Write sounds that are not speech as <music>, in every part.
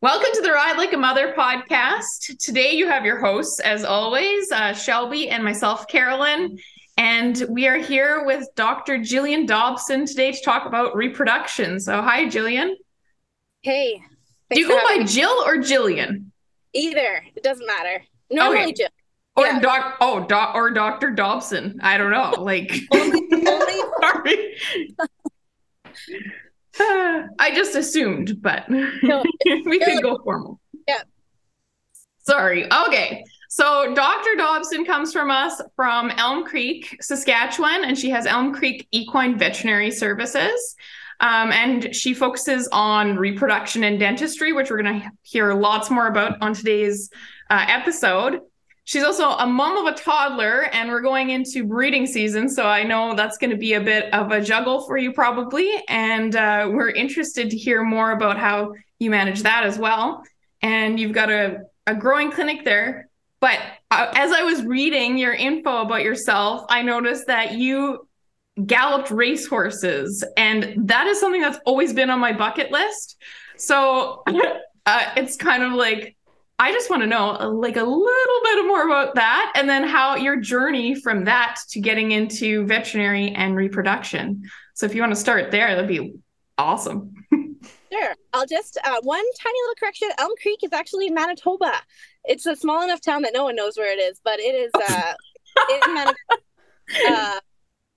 Welcome to the Ride Like a Mother podcast. Today you have your hosts, as always, uh, Shelby and myself, Carolyn. And we are here with Dr. Gillian Dobson today to talk about reproduction. So, hi, Gillian. Hey. Do you go by me. Jill or Gillian? Either. It doesn't matter. Normally okay. Jill. Or yeah. doc oh doc or Dr. Dobson. I don't know. Like only, only. <laughs> sorry. <laughs> <laughs> I just assumed, but <laughs> no, we could go formal. Yeah. Sorry. Okay. So Dr. Dobson comes from us from Elm Creek, Saskatchewan, and she has Elm Creek Equine Veterinary Services. Um, and she focuses on reproduction and dentistry, which we're going to hear lots more about on today's uh, episode. She's also a mom of a toddler, and we're going into breeding season. So I know that's going to be a bit of a juggle for you, probably. And uh, we're interested to hear more about how you manage that as well. And you've got a, a growing clinic there. But uh, as I was reading your info about yourself, I noticed that you galloped racehorses. And that is something that's always been on my bucket list. So <laughs> uh, it's kind of like, I just want to know uh, like a little bit more about that and then how your journey from that to getting into veterinary and reproduction. So if you want to start there, that'd be awesome. <laughs> sure. I'll just uh, one tiny little correction. Elm Creek is actually in Manitoba. It's a small enough town that no one knows where it is, but it is uh, <laughs> in Manitoba. Uh,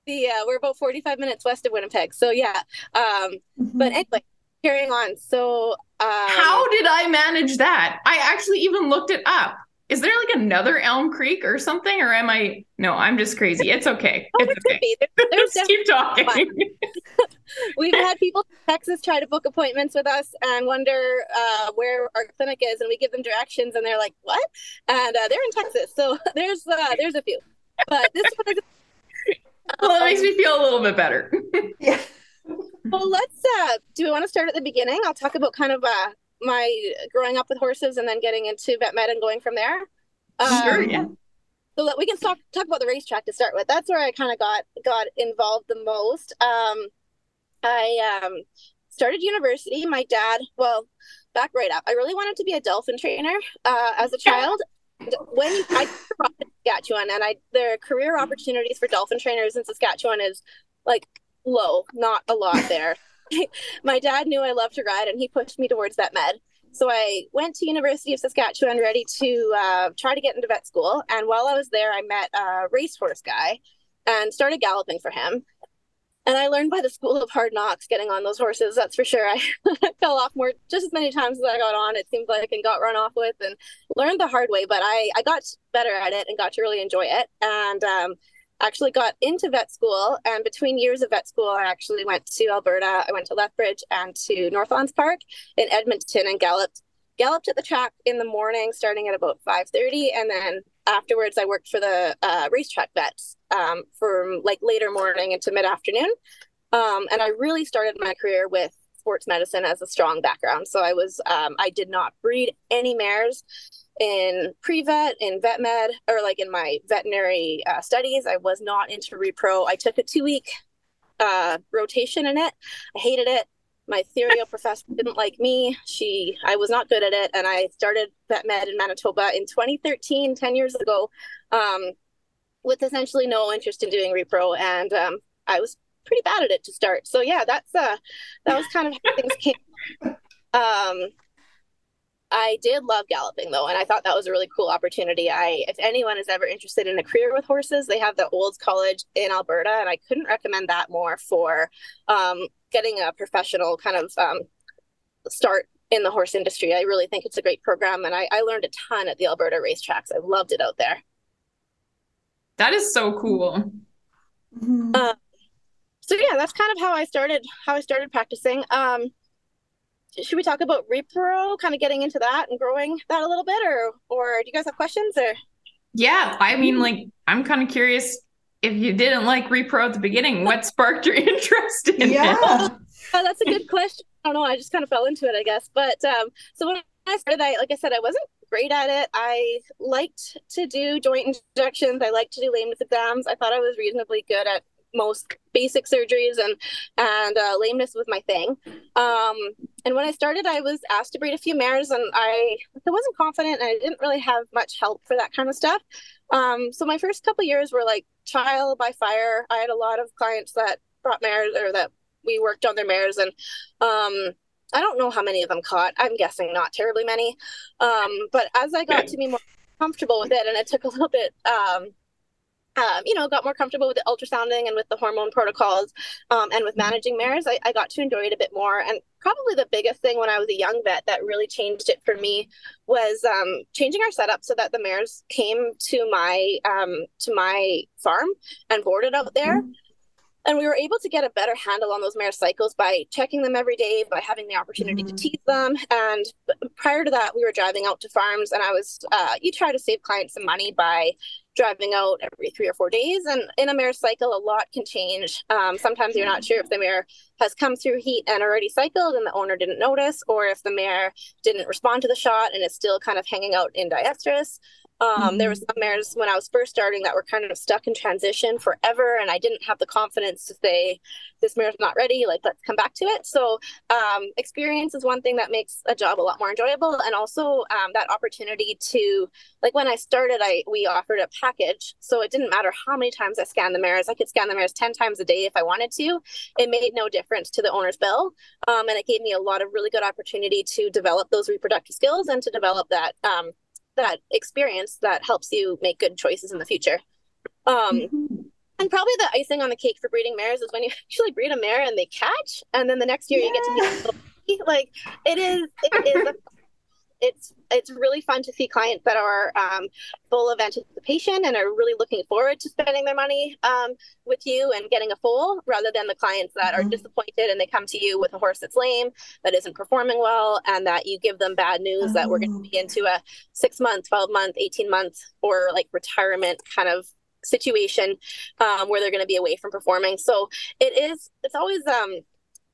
the uh, we're about 45 minutes west of Winnipeg. So yeah. Um, mm-hmm. but anyway, carrying on. So, um, how did I manage that? I actually even looked it up. Is there like another Elm Creek or something, or am I? No, I'm just crazy. It's okay. Oh, it's okay. There, <laughs> there's keep talking. <laughs> We've had people from Texas try to book appointments with us and wonder uh, where our clinic is, and we give them directions, and they're like, "What?" And uh, they're in Texas, so <laughs> there's uh, there's a few. But this one is. Well, that makes me feel a little bit better. yeah. Well, let's. Uh, do we want to start at the beginning? I'll talk about kind of uh, my growing up with horses and then getting into vet med and going from there. Um, sure. Yeah. So that we can talk talk about the racetrack to start with. That's where I kind of got got involved the most. Um, I um, started university. My dad, well, back right up. I really wanted to be a dolphin trainer uh, as a child. when I grew up in Saskatchewan, and I their career opportunities for dolphin trainers in Saskatchewan is like low, not a lot there. <laughs> my dad knew I loved to ride and he pushed me towards vet med. So I went to University of Saskatchewan ready to uh, try to get into vet school. And while I was there, I met a racehorse guy and started galloping for him. And I learned by the school of hard knocks getting on those horses. That's for sure. <laughs> I, fell off more just as many times as I got on. It seems like and got run off with and learned the hard way. But I I got better at it and got to really enjoy it. And um, actually got into vet school. And between years of vet school, I actually went to Alberta. I went to Lethbridge and to Northlands Park in Edmonton and galloped galloped at the track in the morning, starting at about 5:30, and then afterwards I worked for the uh, racetrack vets um, from like later morning into mid afternoon. Um, and I really started my career with sports medicine as a strong background. So I was um, I did not breed any mares in pre-vet in vet med or like in my veterinary uh, studies. I was not into repro. I took a two week uh, rotation in it. I hated it. My therio professor didn't like me. She i was not good at it and i started vet med in manitoba in 2013 10 years ago um, with essentially no interest in doing repro and um, i was pretty bad at it to start. So yeah that's uh that was kind of how things came um I did love galloping though, and I thought that was a really cool opportunity. I, if anyone is ever interested in a career with horses, they have the Olds College in Alberta, and I couldn't recommend that more for um, getting a professional kind of um, start in the horse industry. I really think it's a great program, and I, I learned a ton at the Alberta racetracks. I loved it out there. That is so cool. Mm-hmm. Uh, so yeah, that's kind of how I started. How I started practicing. Um, should we talk about repro kind of getting into that and growing that a little bit or or do you guys have questions or? Yeah i mean like i'm kind of curious if you didn't like repro at the beginning what <laughs> sparked your interest in yeah. it <laughs> oh, that's a good question. I don't know i just kind of fell into it i guess but um so when i started i like i said i wasn't great at it. I liked to do joint injections i liked to do lameness exams i thought i was reasonably good at most basic surgeries and and uh, lameness was my thing. Um, and when I started, I was asked to breed a few mares, and I I wasn't confident, and I didn't really have much help for that kind of stuff. Um, so my first couple years were like trial by fire. I had a lot of clients that brought mares or that we worked on their mares, and um, I don't know how many of them caught. I'm guessing not terribly many. Um, but as I got to be more comfortable with it, and it took a little bit um, you know, got more comfortable with the ultrasounding and with the hormone protocols um, and with mm-hmm. managing mares, I, I, got to enjoy it a bit more. And probably the biggest thing when I was a young vet that really changed it for me was um, changing our setup so that the mares came to my um, to my farm and boarded out there. Mm-hmm and we were able to get a better handle on those mare cycles by checking them every day by having the opportunity mm-hmm. to tease them and prior to that we were driving out to farms and i was uh, you try to save clients some money by driving out every three or four days. And in a mare cycle a lot can change. Um, sometimes you're not sure if the mare has come through heat and already cycled and the owner didn't notice or if the mare didn't respond to the shot and is still kind of hanging out in diestrus um, mm-hmm. There were some mares when I was first starting that were kind of stuck in transition forever, and I didn't have the confidence to say, "This mare's not ready. Like, let's come back to it." So, um, experience is one thing that makes a job a lot more enjoyable, and also um, that opportunity to, like, when I started, I we offered a package, so it didn't matter how many times I scanned the mares. I could scan the mares ten times a day if I wanted to. It made no difference to the owner's bill, um, and it gave me a lot of really good opportunity to develop those reproductive skills and to develop that um, that experience that helps you make good choices in the future. Um, mm-hmm. And probably the icing on the cake for breeding mares is when you <laughs> actually breed a mare and they catch, and then the next year yeah. you get to be like it is. It is a <laughs> it's it's really fun to see clients that are um, full of anticipation and are really looking forward to spending their money um, with you and getting a foal rather than the clients that are mm-hmm. disappointed and they come to you with a horse that's lame that isn't performing well and that you give them bad news mm-hmm. that we're going to be into a six month 12 month 18 month or like retirement kind of situation um, where they're going to be away from performing so it is it's always um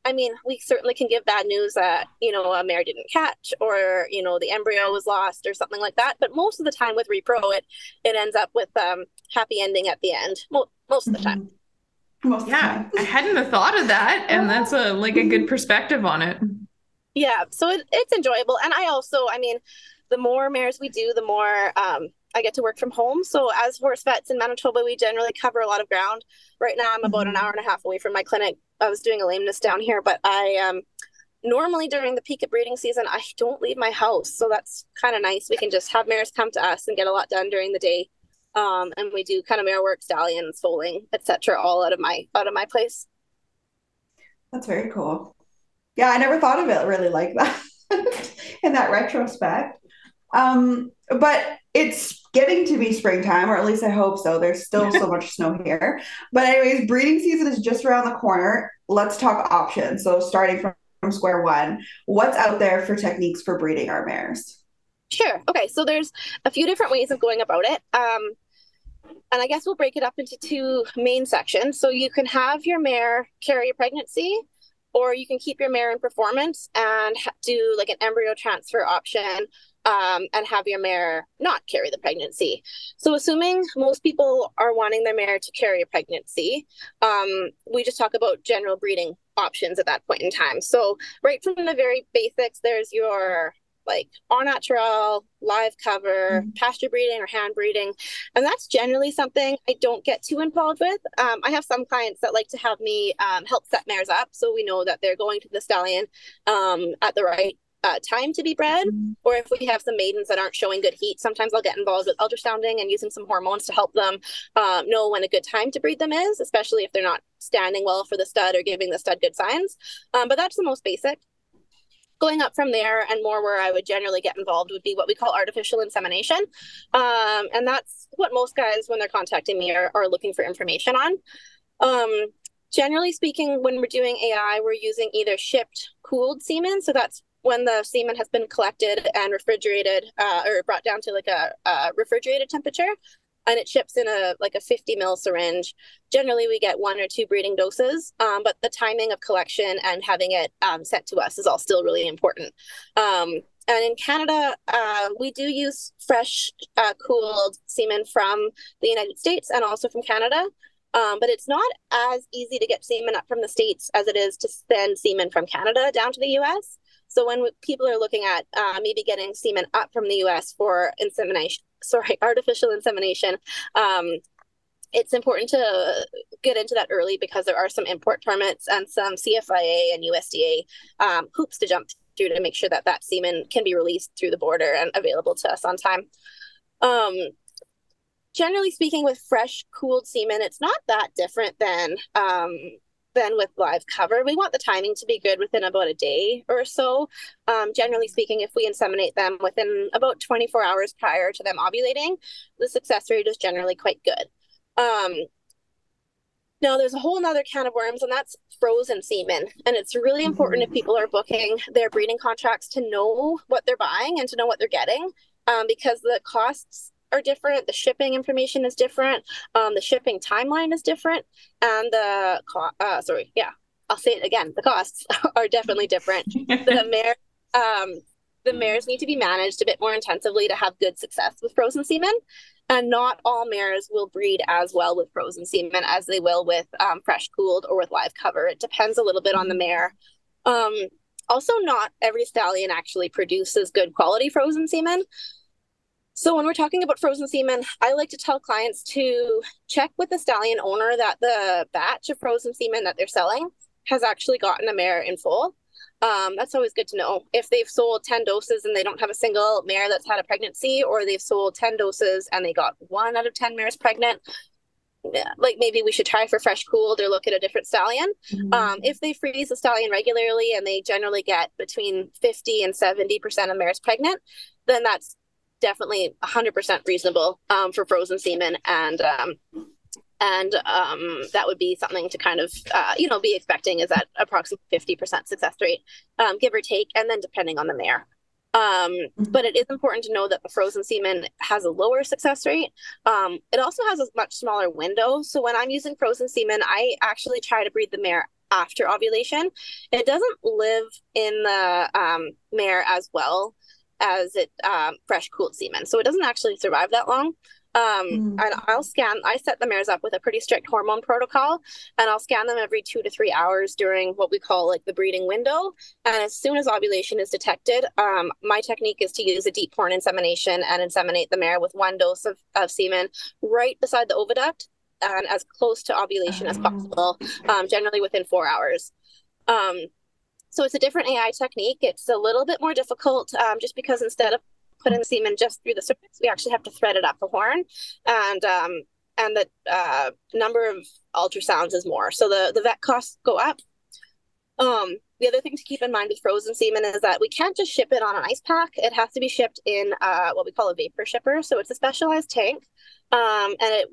I mean, we certainly can give bad news that, you know, a mare didn't catch or, you know, the embryo was lost or something like that. But most of the time with repro, it, it ends up with um happy ending at the end. Most, most of the time. Mm-hmm. Most yeah, I hadn't have thought of that. And that's a like a good perspective on it. Yeah. So it, it's enjoyable. And I also, I mean, the more mares we do, the more um, I get to work from home. So as horse vets in Manitoba, we generally cover a lot of ground. Right now, I'm about mm-hmm. an hour and a half away from my clinic. I was doing a lameness down here, but I um, normally during the peak of breeding season, I don't leave my house. So that's kind of nice. We can just have mares come to us and get a lot done during the day. Um, and we do kind of mare work, stallions, foaling, etc., all out of my out of my place. That's very cool. Yeah, I never thought of it really like that <laughs> in that retrospect. Um, but it's getting to be springtime, or at least I hope so. There's still so <laughs> much snow here. But, anyways, breeding season is just around the corner. Let's talk options. So, starting from, from square one, what's out there for techniques for breeding our mares? Sure. Okay. So, there's a few different ways of going about it. Um, and I guess we'll break it up into two main sections. So, you can have your mare carry a pregnancy or you can keep your mare in performance and do like an embryo transfer option um, and have your mare not carry the pregnancy. So, assuming most people are wanting their mare to carry a pregnancy, um, we just talk about general breeding options at that point in time. So, right from the very basics, there's your like au natural, live cover, mm-hmm. pasture breeding or hand breeding. And that's generally something I don't get too involved with. Um, I have some clients that like to have me um, help set mares up so we know that they're going to the stallion um, at the right uh, time to be bred, mm-hmm. or if we have some maidens that aren't showing good heat, sometimes I'll get involved with ultrasounding and using some hormones to help them uh, know when a good time to breed them is, especially if they're not standing well for the stud or giving the stud good signs. Um, but that's the most basic. Going up from there and more where I would generally get involved would be what we call artificial insemination. Um, and that's what most guys, when they're contacting me, are, are looking for information on. Um, generally speaking, when we're doing AI, we're using either shipped cooled semen. So that's when the semen has been collected and refrigerated uh, or brought down to like a, a, refrigerated temperature and it ships in a like a 50 mil syringe generally we get one or two breeding doses um, but the timing of collection and having it um, sent to us is all still really important um, and in Canada, uh, we do use fresh, uh, cooled semen from the United States and also from Canada. Um, but it's not as easy to get semen up from the States as it is to send semen from Canada down to the US. So when people are looking at uh, maybe getting semen up from the US for insemination, sorry, <laughs> artificial insemination, um, it's important to get into that early because there are some import permits and some CFIA and USDA um, hoops to jump through to make sure that that semen can be released through the border and available to us on time. Um, generally speaking, with fresh cooled semen, it's not that different than um, than with live cover. We want the timing to be good within about a day or so. Um, generally speaking, if we inseminate them within about 24 hours prior to them ovulating, the success rate is generally quite good. Um, now, there's a whole other can of worms, and that's frozen semen. And it's really important if people are booking their breeding contracts to know what they're buying and to know what they're getting um, because the costs are different. The shipping information is different. Um, the shipping timeline is different. And the, co- uh, sorry, yeah, I'll say it again. The costs <laughs> are definitely different. the <laughs> mare, um, the mares need to be managed a bit more intensively to have good success with frozen semen and not all mares will breed as well with frozen semen as they will with um, fresh cooled or with live cover. It depends a little bit on the mare. Um, also, not every stallion actually produces good quality frozen semen. So, when we're talking about frozen semen, I like to tell clients to check with the stallion owner that the batch of frozen semen that they're selling has actually gotten a mare in full um, that's always good to know. If they've sold 10 doses and they don't have a single mare that's had a pregnancy, or they've sold 10 doses and they got one out of 10 mares pregnant, yeah, like maybe we should try for fresh cooled or look at a different stallion. Mm-hmm. Um, if they freeze the stallion regularly and they generally get between 50 and 70% of mares pregnant, then that's definitely 100% reasonable um, for frozen semen. And um, and um, that would be something to kind of uh, you know be expecting is at approximately 50% success rate um, give or take and then depending on the mare um, mm-hmm. but it is important to know that the frozen semen has a lower success rate um, it also has a much smaller window so when i'm using frozen semen i actually try to breed the mare after ovulation it doesn't live in the um, mare as well as it um, fresh cooled semen so it doesn't actually survive that long um, mm. And I'll scan, I set the mares up with a pretty strict hormone protocol, and I'll scan them every two to three hours during what we call like the breeding window. And as soon as ovulation is detected, um, my technique is to use a deep horn insemination and inseminate the mare with one dose of, of semen right beside the oviduct and as close to ovulation as possible, um, generally within four hours. Um, so it's a different AI technique. It's a little bit more difficult um, just because instead of putting in semen just through the cervix. We actually have to thread it up the horn, and um, and the uh, number of ultrasounds is more. So the the vet costs go up. Um, the other thing to keep in mind with frozen semen is that we can't just ship it on an ice pack. It has to be shipped in uh, what we call a vapor shipper. So it's a specialized tank, um, and it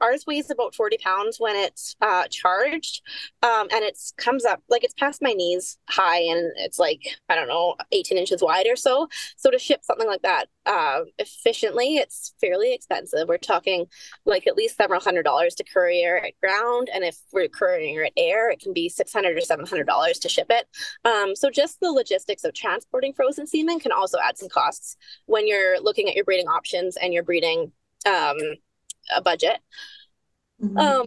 ours weighs about 40 pounds when it's uh, charged um, and it comes up like it's past my knees high and it's like i don't know 18 inches wide or so. So to ship something like that uh, efficiently it's fairly expensive. We're talking like at least several hundred dollars to courier at ground and if we're courier at air it can be 600 or 700 dollars to ship it. Um, so just the logistics of transporting frozen semen can also add some costs when you're looking at your breeding options and you're breeding um, a budget. Mm-hmm. Um,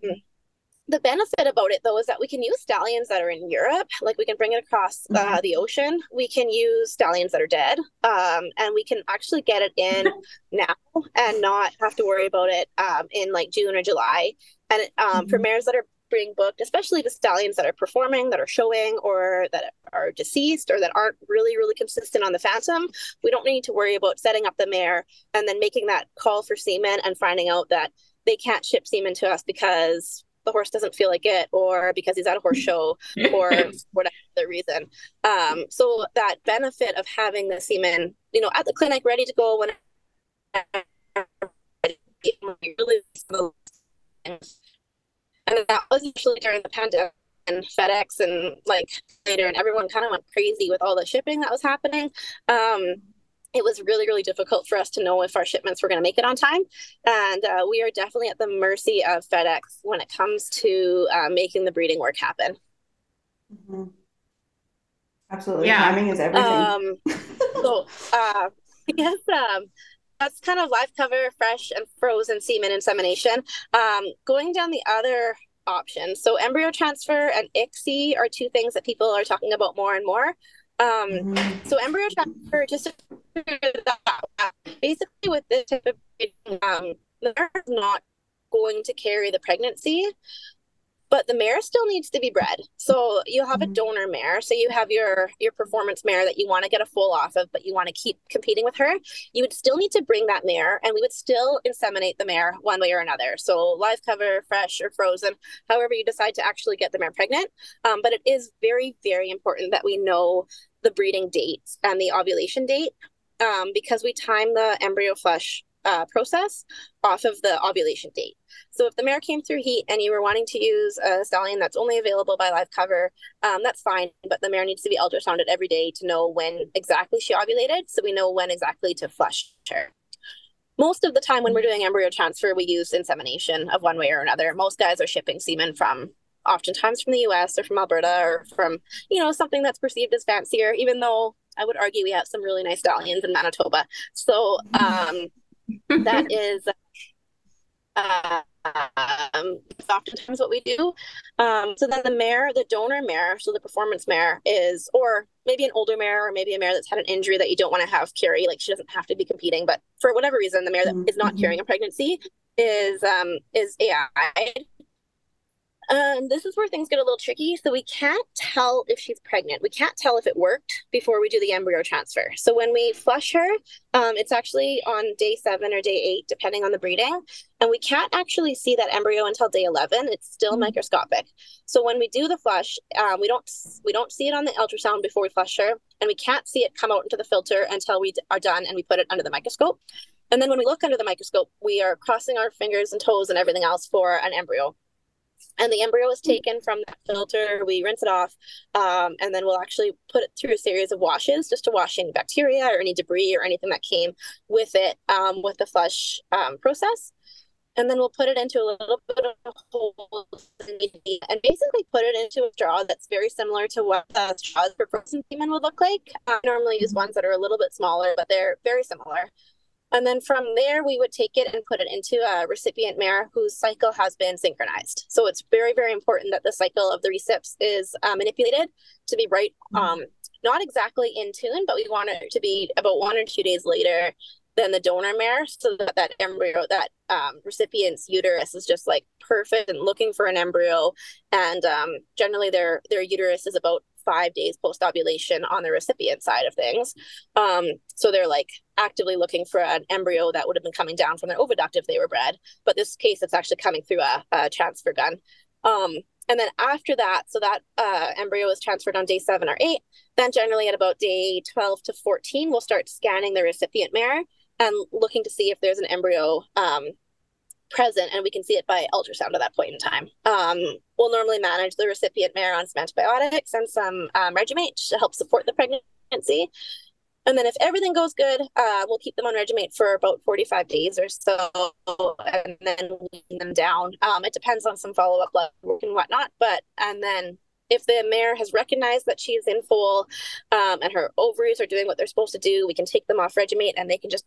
the benefit about it though is that we can use stallions that are in Europe, like we can bring it across uh, mm-hmm. the ocean. We can use stallions that are dead, um, and we can actually get it in <laughs> now and not have to worry about it um, in like June or July. And um, mm-hmm. for mares that are being booked, especially the stallions that are performing, that are showing, or that are deceased, or that aren't really, really consistent on the phantom, we don't need to worry about setting up the mare and then making that call for semen and finding out that they can't ship semen to us because the horse doesn't feel like it or because he's at a horse show or <laughs> whatever the reason. Um, so that benefit of having the semen you know at the clinic ready to go when really and that was actually during the pandemic and FedEx and like later, and everyone kind of went crazy with all the shipping that was happening. Um, it was really, really difficult for us to know if our shipments were going to make it on time. And uh, we are definitely at the mercy of FedEx when it comes to uh, making the breeding work happen. Mm-hmm. Absolutely. Yeah. Timing is everything. Um, so, uh, <laughs> I guess um, that's kind of live cover, fresh and frozen semen insemination. Um, going down the other options. So embryo transfer and ICSI are two things that people are talking about more and more. Um, mm-hmm. So embryo transfer, just that, basically with this type of um, they're not going to carry the pregnancy but the mare still needs to be bred. So you have mm-hmm. a donor mare. So you have your your performance mare that you want to get a foal off of but you want to keep competing with her. You would still need to bring that mare and we would still inseminate the mare one way or another. So live cover fresh or frozen however you decide to actually get the mare pregnant. Um, but it is very very important that we know the breeding date and the ovulation date um, because we time the embryo flush uh, process off of the ovulation date. So if the mare came through heat and you were wanting to use a stallion that's only available by live cover, um, that's fine. But the mare needs to be ultrasounded every day to know when exactly she ovulated, so we know when exactly to flush her. Most of the time when we're doing embryo transfer, we use insemination of one way or another. Most guys are shipping semen from oftentimes from the US or from Alberta or from, you know, something that's perceived as fancier, even though I would argue we have some really nice stallions in Manitoba. So um, that is um, oftentimes what we do. Um, so then the mare, the donor mare, so the performance mare is, or maybe an older mare, or maybe a mare that's had an injury that you don't want to have carry. Like she doesn't have to be competing, but for whatever reason, the mare that is not mm-hmm. carrying a pregnancy is um, is AI um, this is where things get a little tricky. So we can't tell if she's pregnant. We can't tell if it worked before we do the embryo transfer. So when we flush her, um, it's actually on day seven or day eight, depending on the breeding. And we can't actually see that embryo until day 11. It's still mm-hmm. microscopic. So when we do the flush, um, we don't we don't see it on the ultrasound before we flush her, and we can't see it come out into the filter until we are done and we put it under the microscope. And then when we look under the microscope, we are crossing our fingers and toes and everything else for an embryo and the embryo is taken from that filter we rinse it off um, and then we'll actually put it through a series of washes just to wash any bacteria or any debris or anything that came with it um, with the flush um, process and then we'll put it into a little bit of holes and basically put it into a straw that's very similar to what the straws for frozen semen would look like. I normally use ones that are a little bit smaller, but they're very similar. And then from there, we would take it and put it into a recipient mare whose cycle has been synchronized. So it's very, very important that the cycle of the recips is uh, manipulated to be right, mm-hmm. um, not exactly in tune, but we want it to be about one or two days later than the donor mare so that that embryo, that um, recipient's uterus is just like perfect and looking for an embryo. And um, generally, their their uterus is about five days post ovulation on the recipient side of things. Um, so they're like actively looking for an embryo that would have been coming down from their oviduct if they were bred. But this case, it's actually coming through a, a transfer gun. Um, and then after that, so that uh, embryo is transferred on day seven or eight. Then, generally at about day 12 to 14, we'll start scanning the recipient mare and looking to see if there's an embryo um, present and we can see it by ultrasound at that point in time. Um, we'll normally manage the recipient mare on some antibiotics and some um, Regu-Mate to help support the pregnancy. And then if everything goes good, uh, we'll keep them on Regu-Mate for about 45 days or so and then wean them down. Um, it depends on some follow up blood work and whatnot. But, and then if the mare has recognized that she's in full um, and her ovaries are doing what they're supposed to do, we can take them off Regu-Mate and they can just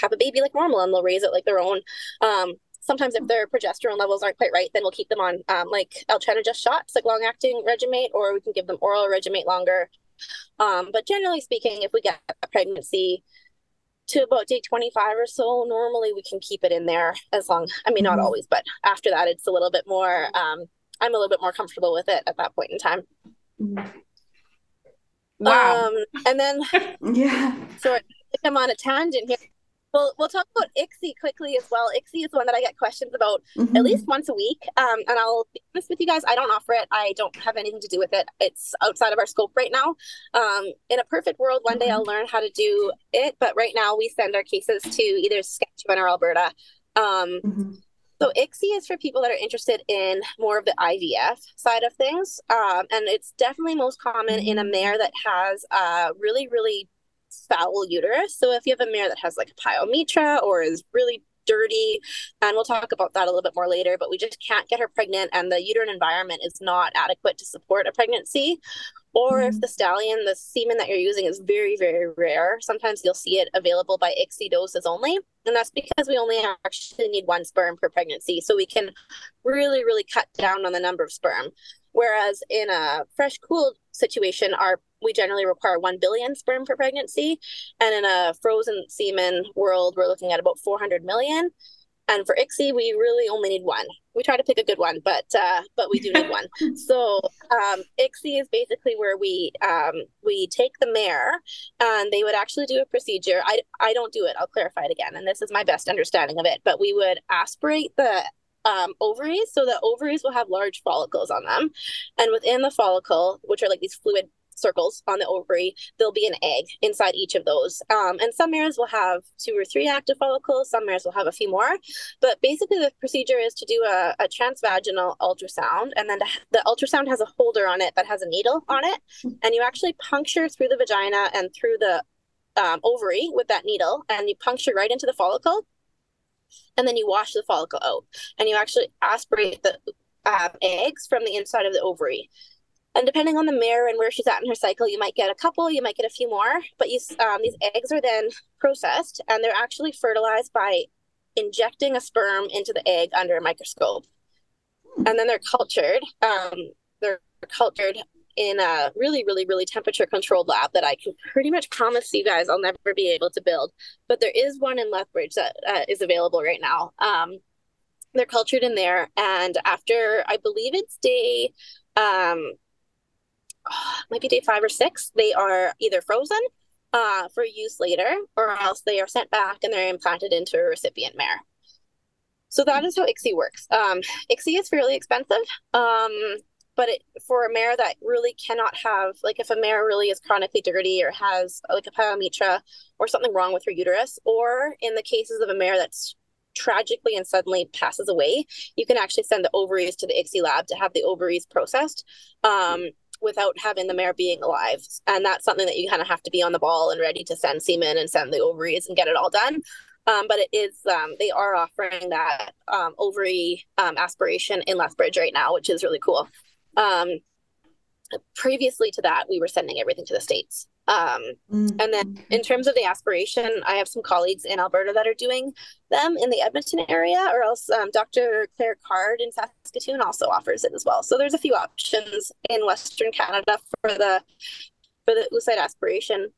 have a baby like normal and they'll raise it like their own. Um, sometimes if their progesterone levels aren't quite right, then we'll keep them on um, like just shots, like long acting Regu-Mate, or we can give them oral Regu-Mate longer. Um, but generally speaking, if we get a pregnancy to about day 25 or so, normally we can keep it in there as long, I mean, not mm-hmm. always, but after that, it's a little bit more, um, I'm a little bit more comfortable with it at that point in time. Mm-hmm. Wow. Um, and then, <laughs> yeah. So I'm on a tangent here. We'll, we'll talk about ICSI quickly as well. ICSI is one that I get questions about mm-hmm. at least once a week. Um, and I'll be honest with you guys, I don't offer it. I don't have anything to do with it. It's outside of our scope right now. Um, in a perfect world, one day I'll mm-hmm. learn how to do it. But right now, we send our cases to either Saskatchewan or Alberta. Um, mm-hmm. So ICSI is for people that are interested in more of the IVF side of things. Um, and it's definitely most common in a mm-hmm. mare that has a really, really foul uterus. So if you have a mare that has like a pyometra or is really dirty. And we'll talk about that a little bit more later, but we just can't get her pregnant and the uterine environment is not adequate to support a pregnancy. Or mm-hmm. if the stallion, the semen that you're using is very, very rare, sometimes you'll see it available by ICSI doses only. And that's because we only actually need one sperm per pregnancy. So we can really, really cut down on the number of sperm. Whereas in a fresh cooled situation, our we generally require 1 billion sperm per pregnancy. And in a frozen semen world, we're looking at about 400 million. And for ICSI, we really only need one. We try to pick a good one, but uh, but we do need one. <laughs> So um, ICSI is basically where we um, we take the mare, and they would actually do a procedure. I I don't do it. I'll clarify it again, and this is my best understanding of it. But we would aspirate the um, ovaries. So the ovaries will have large follicles on them. And within the follicle, which are like these fluid circles on the ovary, there'll be an egg inside each of those. Um, and some mares will have two or three active follicles, some mares will have a few more. But basically, the procedure is to do a, a transvaginal ultrasound, and then the ultrasound has a holder on it that has a needle on it, and you actually puncture through the vagina and through the um, ovary with that needle, and you puncture right into the follicle. And then you wash the follicle out, and you actually aspirate the uh, eggs from the inside of the ovary. And depending on the mare and where she's at in her cycle, you might get a couple, you might get a few more. But you, um, these eggs are then processed and they're actually fertilized by injecting a sperm into the egg under a microscope. Hmm. And then they're cultured. Um, they're cultured in a really, really, really temperature controlled lab that I can pretty much promise you guys I'll never be able to build. But there is one in Lethbridge that uh, is available right now. Um, they're cultured in there. And after, I believe it's day um, maybe day five or six, they are either frozen uh, for use later, or else they are sent back and they're implanted into a recipient mare. So that is how ICSI works. Um, ICSI is fairly expensive, um, but it, for a mare that really cannot have, like if a mare really is chronically dirty or has like a pyometra or something wrong with her uterus, or in the cases of a mare that's tragically and suddenly passes away, you can actually send the ovaries to the ICSI lab to have the ovaries processed. Um, without having the mare being alive. And that's something that you kind of have to be on the ball and ready to send semen and send the ovaries and get it all done. Um, but it is um, they are offering that um, ovary um, aspiration in Lethbridge right now, which is really cool. Um, previously to that, we were sending everything to the states. Um, mm-hmm. And then in terms of the aspiration, I have some colleagues in Alberta that are doing them in the Edmonton area, or else um, Dr. Claire Card in Saskatoon also offers it as well. So there's a few options in Western Canada for the for the oocyte aspiration.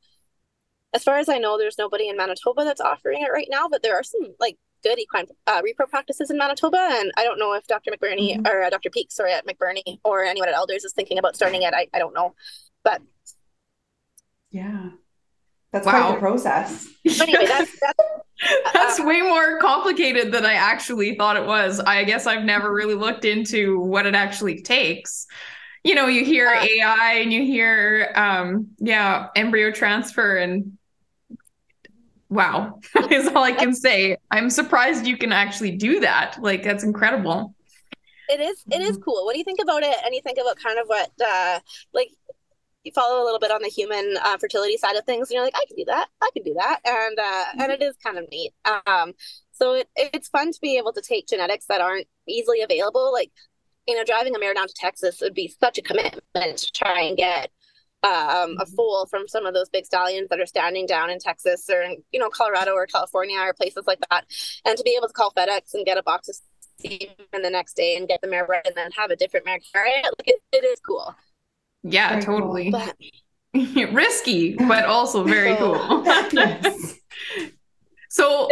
As far as I know, there's nobody in Manitoba that's offering it right now, but there are some like good equine uh, repro practices in Manitoba, and I don't know if Dr. McBurney mm-hmm. or uh, Dr. Peak, sorry, at McBurney or anyone at Elders is thinking about starting it. I, I don't know, but yeah. That's wow. quite the process. anyway, that's that's, <laughs> that's uh, way more complicated than I actually thought it was. I guess I've never really looked into what it actually takes. You know, you hear uh, AI and you hear um yeah, embryo transfer and wow <laughs> is all I can say. I'm surprised you can actually do that. Like that's incredible. It is it is mm-hmm. cool. When you think about it and you think about kind of what uh like you follow a little bit on the human uh, fertility side of things, and you're like, I can do that, I can do that, and uh, mm-hmm. and it is kind of neat. Um, so it, it's fun to be able to take genetics that aren't easily available. Like, you know, driving a mare down to Texas would be such a commitment to try and get um, mm-hmm. a foal from some of those big stallions that are standing down in Texas or in, you know Colorado or California or places like that, and to be able to call FedEx and get a box of semen the next day and get the mare right and then have a different mare carry it, like it, it is cool. Yeah, very totally. Cool, but... <laughs> Risky, but also very <laughs> cool. <laughs> so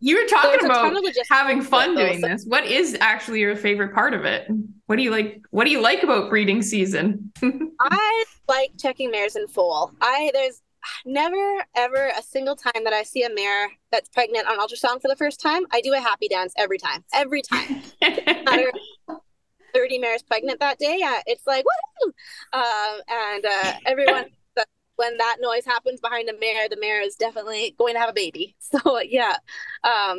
you were talking about having fun doing this. What is actually your favorite part of it? What do you like? What do you like about breeding season? I like checking mares in foal. I there's never ever a single time that I see a mare that's pregnant on ultrasound for the first time. I do a happy dance every time. Every time. 30 mares pregnant that day, uh, it's like, woo! Um, and uh, everyone, <coughs> when that noise happens behind a mare, the mare is definitely going to have a baby. <laughs> So, yeah, um,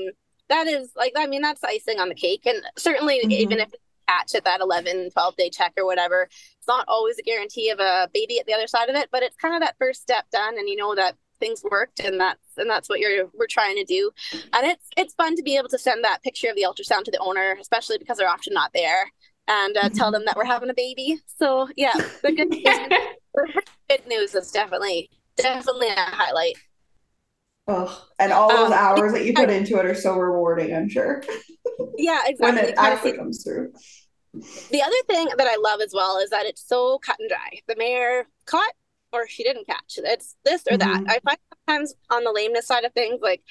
that is like, I mean, that's icing on the cake. And certainly, mm-hmm. even if it's catch at that 11, 12 day check or whatever, it's not always a guarantee of a baby at the other side of it, but it's kind of that first step done. And you know that things worked and that's and that's what you're we're trying to do and it's it's fun to be able to send that picture of the ultrasound to the owner especially because they're often not there and uh, tell them that we're having a baby so yeah the good <laughs> news, good news is definitely definitely a highlight Oh, and all those um, hours that you put into it are so rewarding, I'm sure. Yeah, exactly. <laughs> when it actually comes through. The other thing that I love as well is that it's so cut and dry. The mare caught or she didn't catch. It's this or that. Mm-hmm. I find sometimes on the lameness side of things, like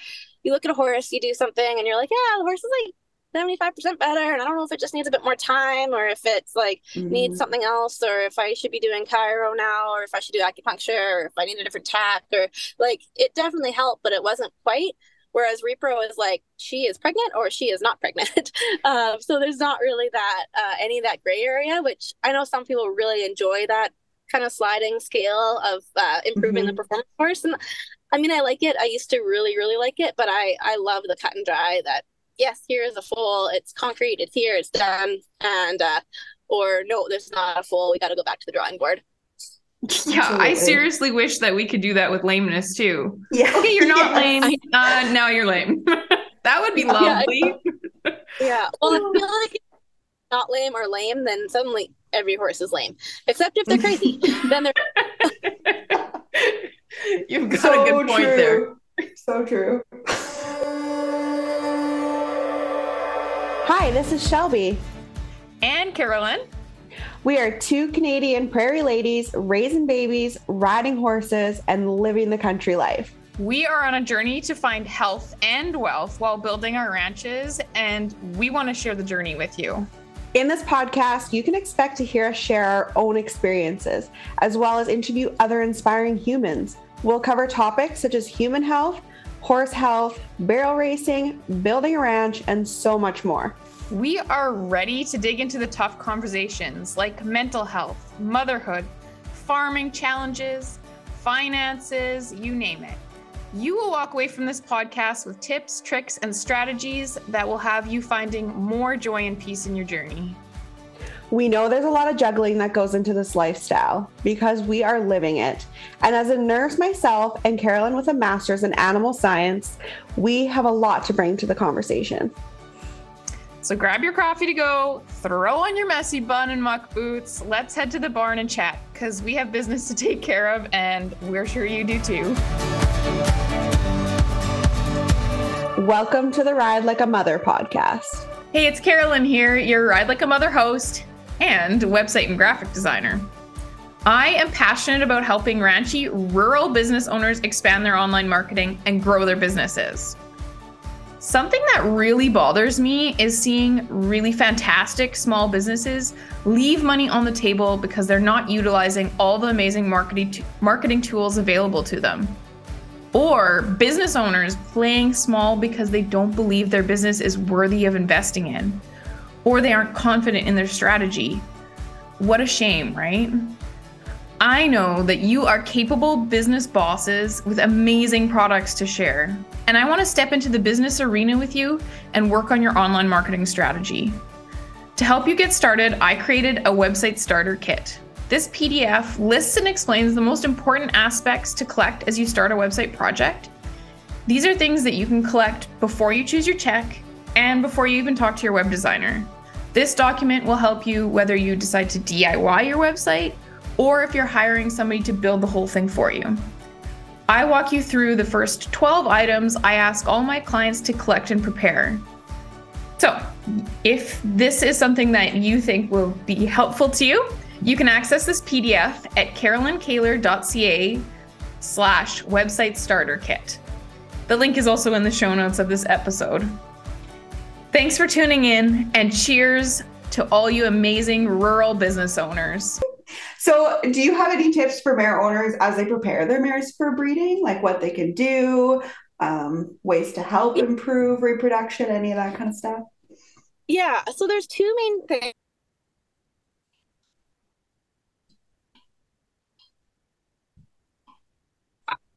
you look at a horse, you do something, and you're like, yeah, the horse is like 75% better and i don't know if it just needs a bit more time or if it's like mm-hmm. needs something else or if i should be doing chiro now or if i should do acupuncture or if i need a different tack or like it definitely helped but it wasn't quite Whereas Repro is like she is pregnant or she is not pregnant. <laughs> um, so there's not really that uh, any of that gray area, which I know some people really enjoy that kind of sliding scale of uh, improving mm-hmm. the performance course. And I mean, I like it. I used to really, really like it, but I I love the cut and dry. That yes, here is a full. It's concrete. It's here. It's done. And uh, or no, there's not a full. We got to go back to the drawing board. <laughs> Yeah, Absolutely. I seriously wish that we could do that with lameness too. Yeah. Okay, you're not <laughs> lame. Uh, now you're lame. <laughs> that would be lovely. Yeah. yeah. Well, I feel like not lame or lame, then suddenly every horse is lame, except if they're crazy. then they're. You've got so a good point true. there. So true. Hi, this is Shelby. And Carolyn. We are two Canadian prairie ladies raising babies, riding horses, and living the country life. We are on a journey to find health and wealth while building our ranches, and we want to share the journey with you. In this podcast, you can expect to hear us share our own experiences, as well as interview other inspiring humans. We'll cover topics such as human health, horse health, barrel racing, building a ranch, and so much more. We are ready to dig into the tough conversations like mental health, motherhood, farming challenges, finances, you name it. You will walk away from this podcast with tips, tricks, and strategies that will have you finding more joy and peace in your journey. We know there's a lot of juggling that goes into this lifestyle because we are living it. And as a nurse myself and Carolyn with a master's in animal science, we have a lot to bring to the conversation. So grab your coffee to go, throw on your messy bun and muck boots. Let's head to the barn and chat because we have business to take care of, and we're sure you do too. Welcome to the Ride Like a Mother podcast. Hey, it's Carolyn here, your Ride Like a Mother host and website and graphic designer. I am passionate about helping ranchy rural business owners expand their online marketing and grow their businesses. Something that really bothers me is seeing really fantastic small businesses leave money on the table because they're not utilizing all the amazing marketing t- marketing tools available to them. Or business owners playing small because they don't believe their business is worthy of investing in, or they aren't confident in their strategy. What a shame, right? I know that you are capable business bosses with amazing products to share, and I want to step into the business arena with you and work on your online marketing strategy. To help you get started, I created a website starter kit. This PDF lists and explains the most important aspects to collect as you start a website project. These are things that you can collect before you choose your tech and before you even talk to your web designer. This document will help you whether you decide to DIY your website or if you're hiring somebody to build the whole thing for you. I walk you through the first 12 items I ask all my clients to collect and prepare. So, if this is something that you think will be helpful to you, you can access this PDF at carollynekehler.ca slash website starter kit. The link is also in the show notes of this episode. Thanks for tuning in and cheers to all you amazing rural business owners. So, do you have any tips for mare owners as they prepare their mares for breeding? Like what they can do, um, ways to help improve reproduction, any of that kind of stuff? Yeah. So, there's two main things.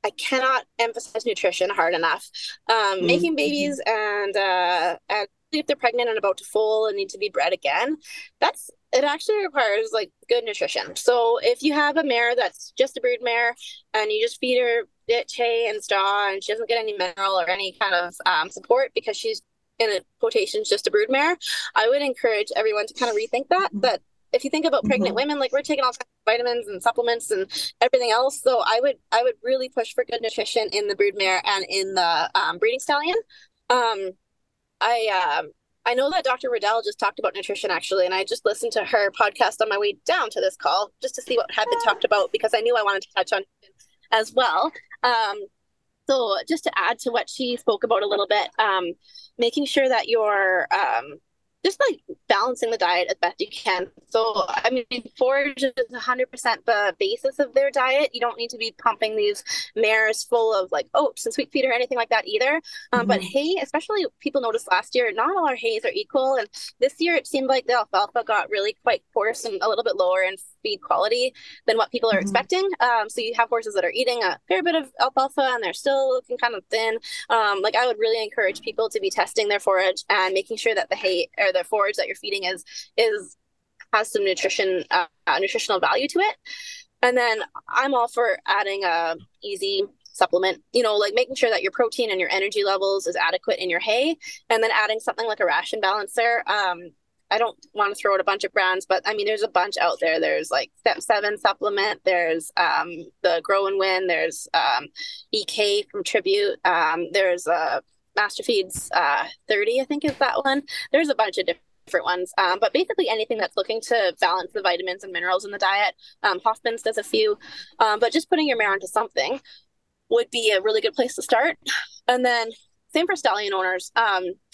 I cannot emphasize nutrition hard enough. Um, mm-hmm. Making babies and uh, and if they're pregnant and about to foal and need to be bred again, that's it actually requires like good nutrition. So if you have a mare that's just a brood mare and you just feed her ditch hay and straw and she doesn't get any mineral or any kind of um, support because she's in a quotations just a brood mare, I would encourage everyone to kind of rethink that. Mm-hmm. That if you think about pregnant mm-hmm. women, like we're taking all kinds of vitamins and supplements and everything else. So I would I would really push for good nutrition in the brood mare and in the um, breeding stallion. Um, I um, I know that Dr. Riddell just talked about nutrition actually, and I just listened to her podcast on my way down to this call just to see what had been talked about because I knew I wanted to touch on it as well. Um, so just to add to what she spoke about a little bit, um, making sure that you're um, just like balancing the diet as best you can. So, I mean, forage is 100% the basis of their diet. You don't need to be pumping these mares full of like oats and sweet feed or anything like that either. Um, mm-hmm. But hay, especially people noticed last year, not all our hays are equal. And this year it seemed like the alfalfa got really quite coarse and a little bit lower in feed quality than what people are mm-hmm. expecting. Um, so you have horses that are eating a fair bit of alfalfa and they're still looking kind of thin. Um, like I would really encourage people to be testing their forage and making sure that the hay or the forage that you're feeding is is has some nutrition uh, uh, nutritional value to it. And then I'm all for adding a easy supplement, you know, like making sure that your protein and your energy levels is adequate in your hay, and then adding something like a ration balancer. Um, I don't want to throw out a bunch of brands, but I mean, there's a bunch out there. There's like Step Seven supplement. There's um, the Grow and Win. There's um, EK from Tribute. Um, there's uh, Master Feeds uh, 30, I think is that one. There's a bunch of different ones, um, but basically anything that's looking to balance the vitamins and minerals in the diet. Um, Hoffman's does a few, um, but just putting your mare onto something would be a really good place to start. And then same for stallion owners.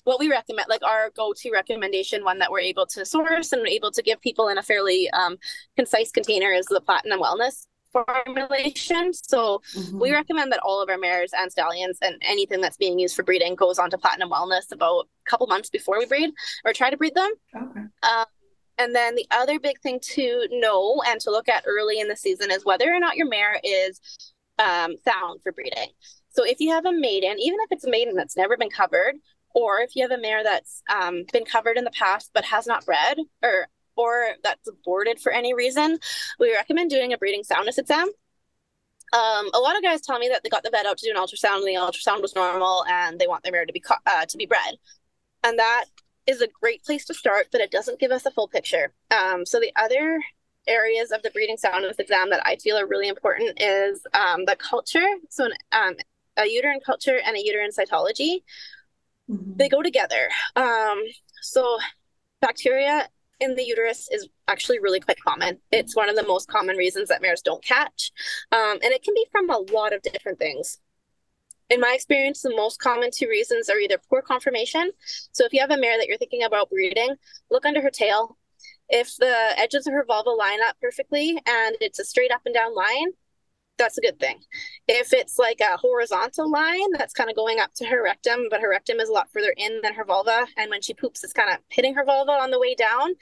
What we recommend, like our go-to recommendation, one that we're able to source and able to give people in a fairly um, concise container, is the Platinum Wellness formulation. So mm-hmm. we recommend that all of our mares and stallions and anything that's being used for breeding goes on to Platinum Wellness about a couple months before we breed or try to breed them. Okay. Um, and then the other big thing to know and to look at early in the season is whether or not your mare is um, sound for breeding. So if you have a maiden, even if it's a maiden that's never been covered, or if you have a mare that's um, been covered in the past but has not bred or or that's aborted for any reason, we recommend doing a breeding soundness exam. Um, a lot of guys tell me that they got the vet out to do an ultrasound and the ultrasound was normal and they want their mare to be uh, to be bred, and that is a great place to start, but it doesn't give us a full picture. Um, so the other areas of the breeding soundness exam that I feel are really important is um, the culture. So an, um, a uterine culture and a uterine cytology mm-hmm. they go together. Um, so bacteria in the uterus is actually really quite common. It's one of the most common reasons that mares don't catch. Um, and it can be from a lot of different things. In my experience, the most common two reasons are either poor conformation. So if you have a mare that you're thinking about breeding, look under her tail. If the edges of her vulva line up perfectly and it's a straight up and down line, that's a good thing. If it's like a horizontal line that's kind of going up to her rectum, but her rectum is a lot further in than her vulva, and when she poops, it's kind of hitting her vulva on the way down,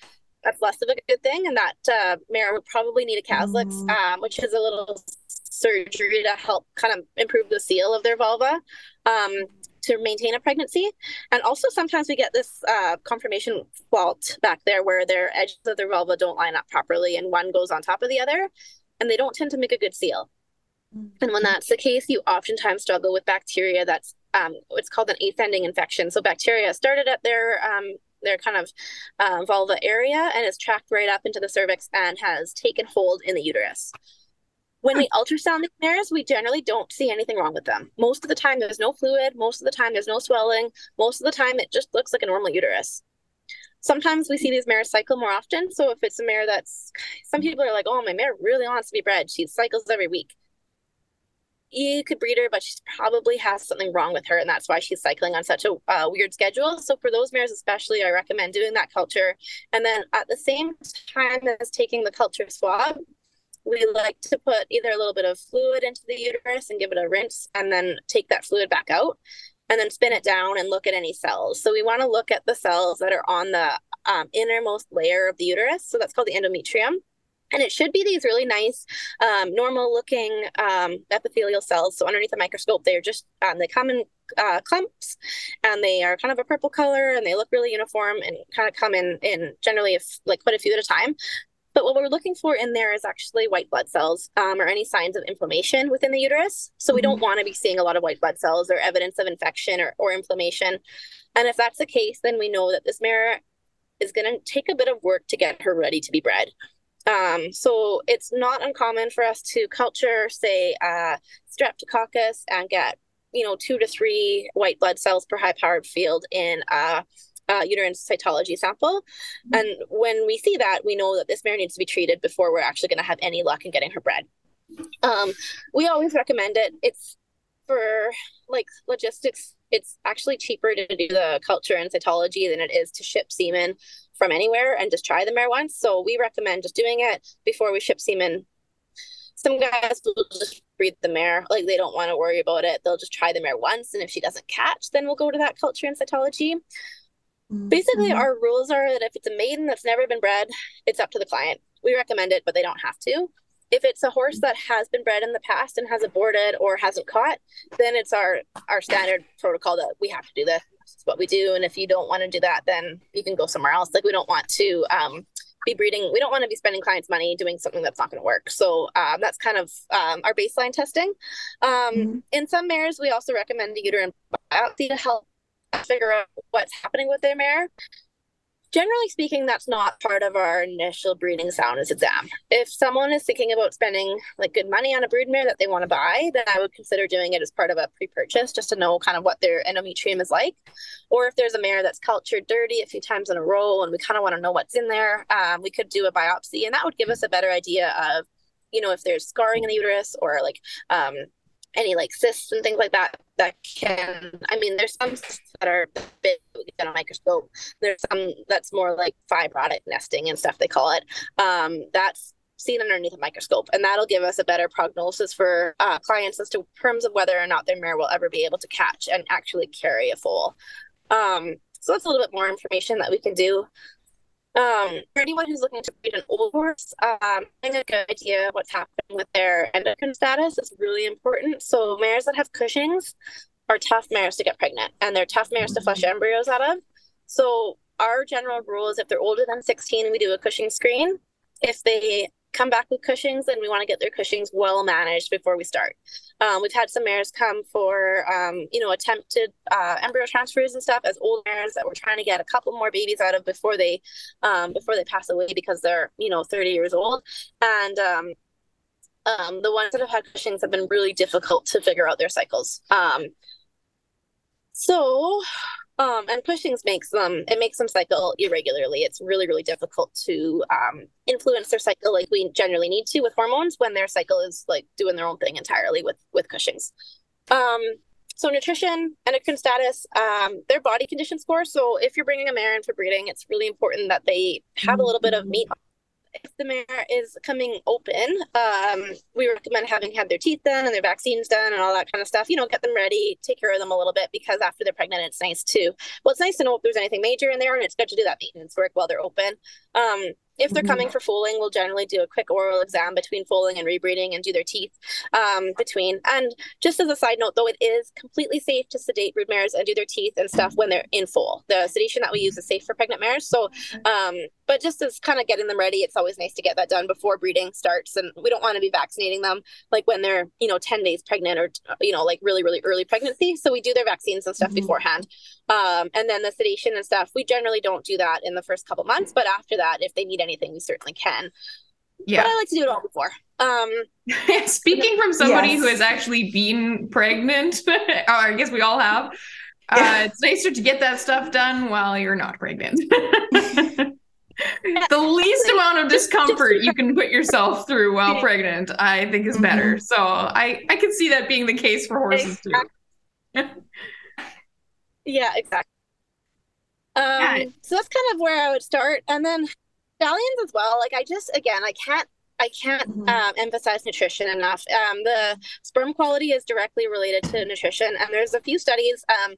that's less of a good thing. And that uh, mare would probably need a Caslick's, mm. um, which is a little surgery to help kind of improve the seal of their vulva. Um, to maintain a pregnancy. And also sometimes we get this uh, conformation fault back there where their edges of their vulva don't line up properly and one goes on top of the other and they don't tend to make a good seal. And when that's the case, you oftentimes struggle with bacteria that's um, what's called an ascending infection. So bacteria started at their um, their kind of um, vulva area and is tracked right up into the cervix and has taken hold in the uterus. When we ultrasound the mares, we generally don't see anything wrong with them. Most of the time, there's no fluid. Most of the time, there's no swelling. Most of the time, it just looks like a normal uterus. Sometimes we see these mares cycle more often. So if it's a mare that's, some people are like, oh, my mare really wants to be bred. She cycles every week you could breed her, but she probably has something wrong with her, and that's why she's cycling on such a uh, weird schedule. So for those mares, especially, I recommend doing that culture, and then at the same time as taking the culture swab, we like to put either a little bit of fluid into the uterus and give it a rinse, and then take that fluid back out, and then spin it down and look at any cells. So we want to look at the cells that are on the um, innermost layer of the uterus. So that's called the endometrium and it should be these really nice um, normal looking um, epithelial cells so underneath the microscope they're just um, they come in uh, clumps, and they are kind of a purple color, and they look really uniform, and kind of come in in generally if like quite a few at a time. But what we're looking for in there is actually white blood cells um, or any signs of inflammation within the uterus. So we don't mm-hmm. want to be seeing a lot of white blood cells or evidence of infection or, or inflammation. And if that's the case, then we know that this mare is going to take a bit of work to get her ready to be bred. Um, so it's not uncommon for us to culture, say, uh, streptococcus and get, you know, two to three white blood cells per high powered field in a, a uterine cytology sample. Mm-hmm. And when we see that, we know that this mare needs to be treated before we're actually going to have any luck in getting her bred. Um, we always recommend it. It's for like logistics it's actually cheaper to do the culture and cytology than it is to ship semen from anywhere and just try the mare once. So we recommend just doing it before we ship semen. Some guys will just breed the mare, like they don't want to worry about it. They'll just try the mare once, and if she doesn't catch, then we'll go to that culture and cytology. Mm-hmm. Basically, our rules are that if it's a maiden that's never been bred, it's up to the client. We recommend it, but they don't have to. If it's a horse that has been bred in the past and has aborted or hasn't caught, then it's our our standard protocol that we have to do this. Is what we do. And if you don't want to do that, then you can go somewhere else. Like we don't want to um, be breeding. We don't want to be spending clients' money doing something that's not going to work. So um, that's kind of um, our baseline testing. Um, mm-hmm. In some mares, we also recommend a uterine biopsy to help figure out what's happening with their mare generally speaking, that's not part of our initial breeding soundness exam. If someone is thinking about spending like good money on a broodmare that they want to buy, then I would consider doing it as part of a pre-purchase just to know kind of what their endometrium is like. Or if there's a mare that's cultured dirty a few times in a row and we kind of want to know what's in there, um, we could do a biopsy and that would give us a better idea of, you know, if there's scarring in the uterus or like um, any like cysts and things like that that can i mean there's some cysts that are big on a microscope. There's some that's more like fibrotic nesting and stuff they call it. Um, that's seen underneath a microscope and that'll give us a better prognosis for uh, clients as to terms of whether or not their mare will ever be able to catch and actually carry a foal. Um, so that's a little bit more information that we can do um, for anyone who's looking to breed an old horse, um, having a good idea of what's happening with their endocrine status is really important. So mares that have Cushing's are tough mares to get pregnant, and they're tough mares to flush embryos out of. So our general rule is if they're older than 16, we do a Cushing screen. If they come back with Cushing's, and we want to get their Cushing's well managed before we start. Um, we've had some mares come for, um, you know, attempted uh, embryo transfers and stuff as old mares that we're trying to get a couple more babies out of before they, um, before they pass away because they're, you know, 30 years old. And um, um, the ones that have had Cushing's have been really difficult to figure out their cycles. Um, so um, and Cushing's makes them it makes them cycle irregularly. It's really really difficult to um, influence their cycle like we generally need to with hormones when their cycle is like doing their own thing entirely with with Cushing's. Um, so nutrition, endocrine status, um, their body condition score. So if you're bringing a mare in for breeding, it's really important that they have a little bit of meat if the mare is coming open, um, we recommend having had their teeth done and their vaccines done and all that kind of stuff. You know, get them ready, take care of them a little bit because after they're pregnant, it's nice to. Well, it's nice to know if there's anything major in there, and it's good to do that maintenance work while they're open. Um, if they're mm-hmm. coming for foaling, we'll generally do a quick oral exam between foaling and rebreeding and do their teeth um, between. And just as a side note, though, it is completely safe to sedate brood mares and do their teeth and stuff when they're in foal. The sedation that we use is safe for pregnant mares. So, um, but just as kind of getting them ready, it's always nice to get that done before breeding starts. And we don't want to be vaccinating them like when they're, you know, 10 days pregnant or, you know, like really, really early pregnancy. So we do their vaccines and stuff mm-hmm. beforehand. Um, and then the sedation and stuff, we generally don't do that in the first couple months. But after that, if they need anything, we certainly can. Yeah. But I like to do it all before. Um, <laughs> Speaking from somebody yes. who has actually been pregnant, <laughs> or I guess we all have, uh, it's nicer to get that stuff done while you're not pregnant. <laughs> the least amount of discomfort you can put yourself through while pregnant, I think, is better. Mm-hmm. So I I can see that being the case for horses too. Yeah, exactly. Um, yeah. So that's kind of where I would start, and then stallions as well. Like I just again, I can't I can't mm-hmm. um, emphasize nutrition enough. Um, the sperm quality is directly related to nutrition, and there's a few studies. Um,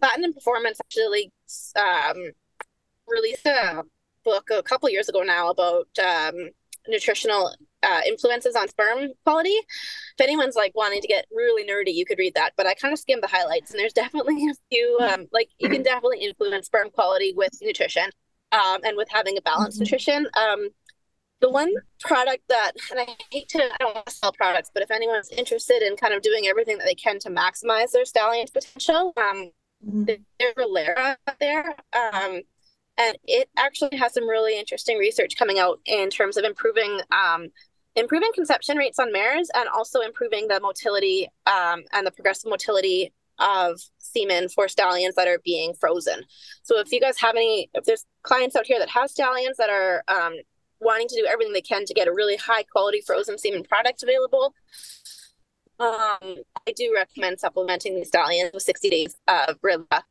Platinum Performance actually um, released a book a couple years ago now about um, nutritional uh, influences on sperm quality. If anyone's like wanting to get really nerdy, you could read that. But I kind of skimmed the highlights, and there's definitely a few um, like you can definitely influence sperm quality with nutrition um, and with having a balanced mm-hmm. nutrition. Um, the one product that, and I hate to, I don't want to sell products, but if anyone's interested in kind of doing everything that they can to maximize their stallion's potential, um, mm-hmm. there's Releira there. Um, and it actually has some really interesting research coming out in terms of improving um, improving conception rates on mares and also improving the motility um, and the progressive motility of semen for stallions that are being frozen. So if you guys have any, if there's clients out here that have stallions that are um, wanting to do everything they can to get a really high quality frozen semen product available, um, I do recommend supplementing these stallions with 60 days of Brilla.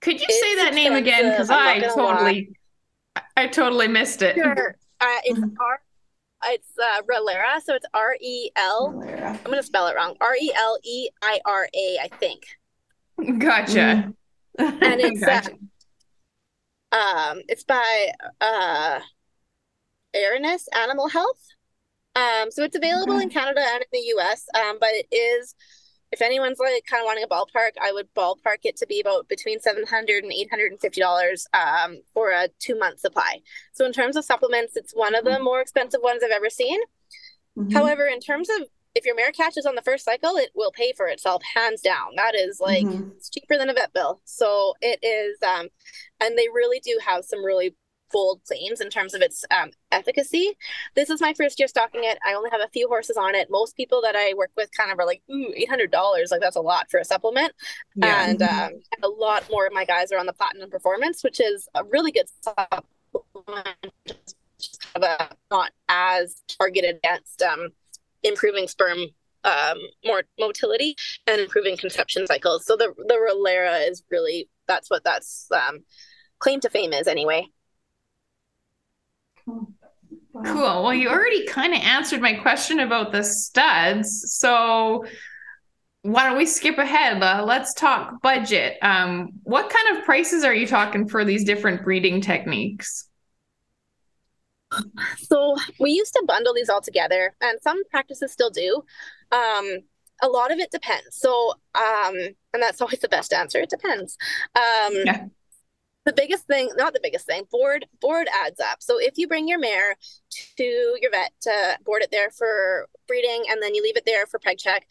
Could you it's say that name again? Because I totally, lie. I totally missed it. Sure. Uh, it's mm-hmm. R. It's uh, Releira, so it's R E L. I'm gonna spell it wrong. R E L E I R A, I think. Gotcha. Mm. And it's uh, gotcha. Uh, um, it's by uh, Arenus Animal Health. Um, so it's available in Canada and in the US, um, but it is, if anyone's like kind of wanting a ballpark, I would ballpark it to be about between $700 and $850 um, for a two month supply. So in terms of supplements, it's one of the mm-hmm. more expensive ones I've ever seen. Mm-hmm. However, in terms of if your mare catches on the first cycle, it will pay for itself hands down. That is like mm-hmm. it's cheaper than a vet bill. So it is, um, and they really do have some really bold claims in terms of its um, efficacy. This is my first year stocking it. I only have a few horses on it. Most people that I work with kind of are like, ooh, $800. Like that's a lot for a supplement. Yeah. And um, a lot more of my guys are on the platinum performance, which is a really good supplement. not as targeted against um, improving sperm um, more motility and improving conception cycles. So the the Releira is really that's what that's um, claim to fame is anyway. Cool. Well, you already kind of answered my question about the studs. So why don't we skip ahead? Uh, let's talk budget. Um, what kind of prices are you talking for these different breeding techniques? So we used to bundle these all together, and some practices still do. Um, a lot of it depends. So, um, and that's always the best answer. It depends. Um, yeah the biggest thing not the biggest thing board board adds up. So if you bring your mare to your vet to board it there for breeding and then you leave it there for preg check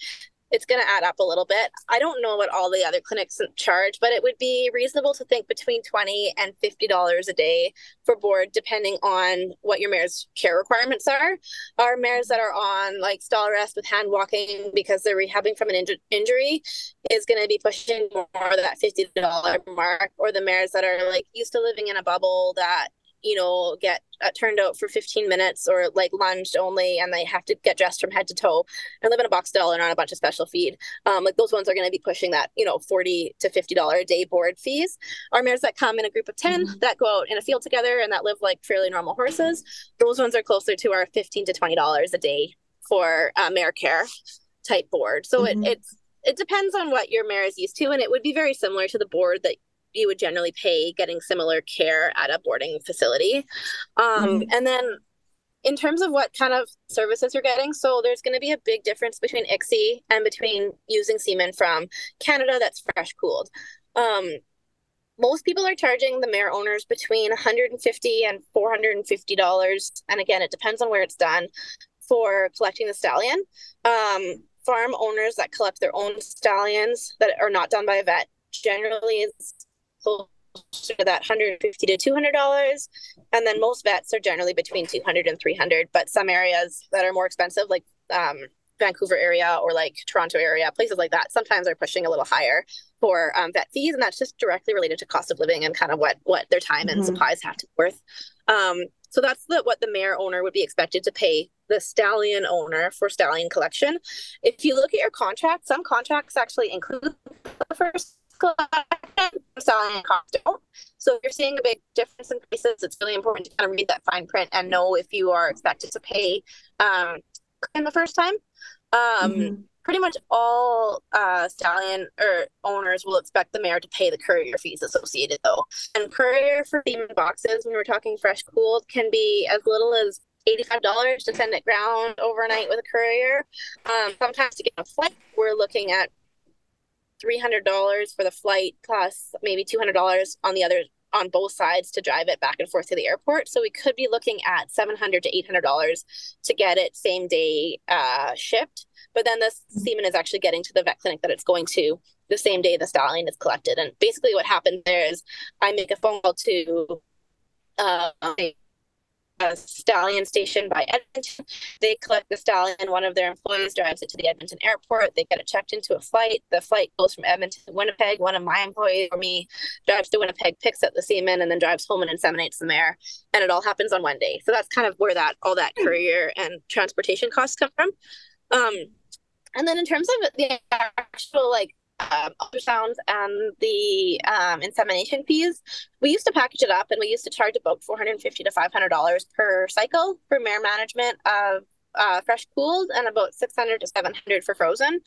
it's going to add up a little bit. I don't know what all the other clinics charge, but it would be reasonable to think between 20 and $50 a day for board, depending on what your mare's care requirements are. Our mares that are on like stall rest with hand walking because they're rehabbing from an inju- injury is going to be pushing more that $50 mark, or the mares that are like used to living in a bubble that you know, get uh, turned out for 15 minutes or like lunged only, and they have to get dressed from head to toe and live in a box stall and on a bunch of special feed. Um, like those ones are going to be pushing that, you know, 40 to $50 a day board fees. Our mares that come in a group of 10 mm-hmm. that go out in a field together and that live like fairly normal horses, those ones are closer to our 15 to $20 a day for uh, mare care type board. So mm-hmm. it, it's, it depends on what your mare is used to, and it would be very similar to the board that you would generally pay getting similar care at a boarding facility. Um, mm-hmm. And then in terms of what kind of services you're getting, so there's going to be a big difference between ICSI and between using semen from Canada that's fresh cooled. Um, most people are charging the mare owners between 150 and 450 dollars, and again, it depends on where it's done for collecting the stallion. Um, farm owners that collect their own stallions that are not done by a vet generally is closer to that 150 to 200 dollars. And then most vets are generally between 200 and 300 but some areas that are more expensive like um, vancouver area or like toronto area places like that sometimes are pushing a little higher for um, vet fees. And that's just directly related to cost of living and kind of what what their time and mm-hmm. supplies have to be worth. Um, so that's the, what the mare owner would be expected to pay the stallion owner for stallion collection. If you look at your contract some contracts actually include the first selling and cost don't. So if you're seeing a big difference in prices, it's really important to kind of read that fine print and know if you are expected to pay um, in the first time. Um, mm-hmm. Pretty much all uh, stallion or owners will expect the mare to pay the courier fees associated, though. And courier for semen boxes, when we're talking fresh cooled, can be as little as $85 to send it ground overnight with a courier. Um, sometimes to get a flight, we're looking at $300 for the flight plus maybe $200 on the other on both sides to drive it back and forth to the airport. So we could be looking at $700 to $800 to get it same day uh, shipped. But then the semen is actually getting to the vet clinic that it's going to the same day the stallion is collected. And basically what happened there is I make a phone call to uh, a stallion station by Edmonton. They collect the stallion. One of their employees drives it to the Edmonton airport. They get it checked into a flight. The flight goes from Edmonton to Winnipeg. One of my employees or me drives to Winnipeg, picks up the semen, and then drives home and inseminates the mare. And it all happens on one day. So that's kind of where that all that courier and transportation costs come from. Um, and then in terms of the actual like um, ultrasounds and the um, insemination fees, we used to package it up and we used to charge about 450 to $500 per cycle for mare management of uh, fresh cooled and about 600 to 700 for frozen.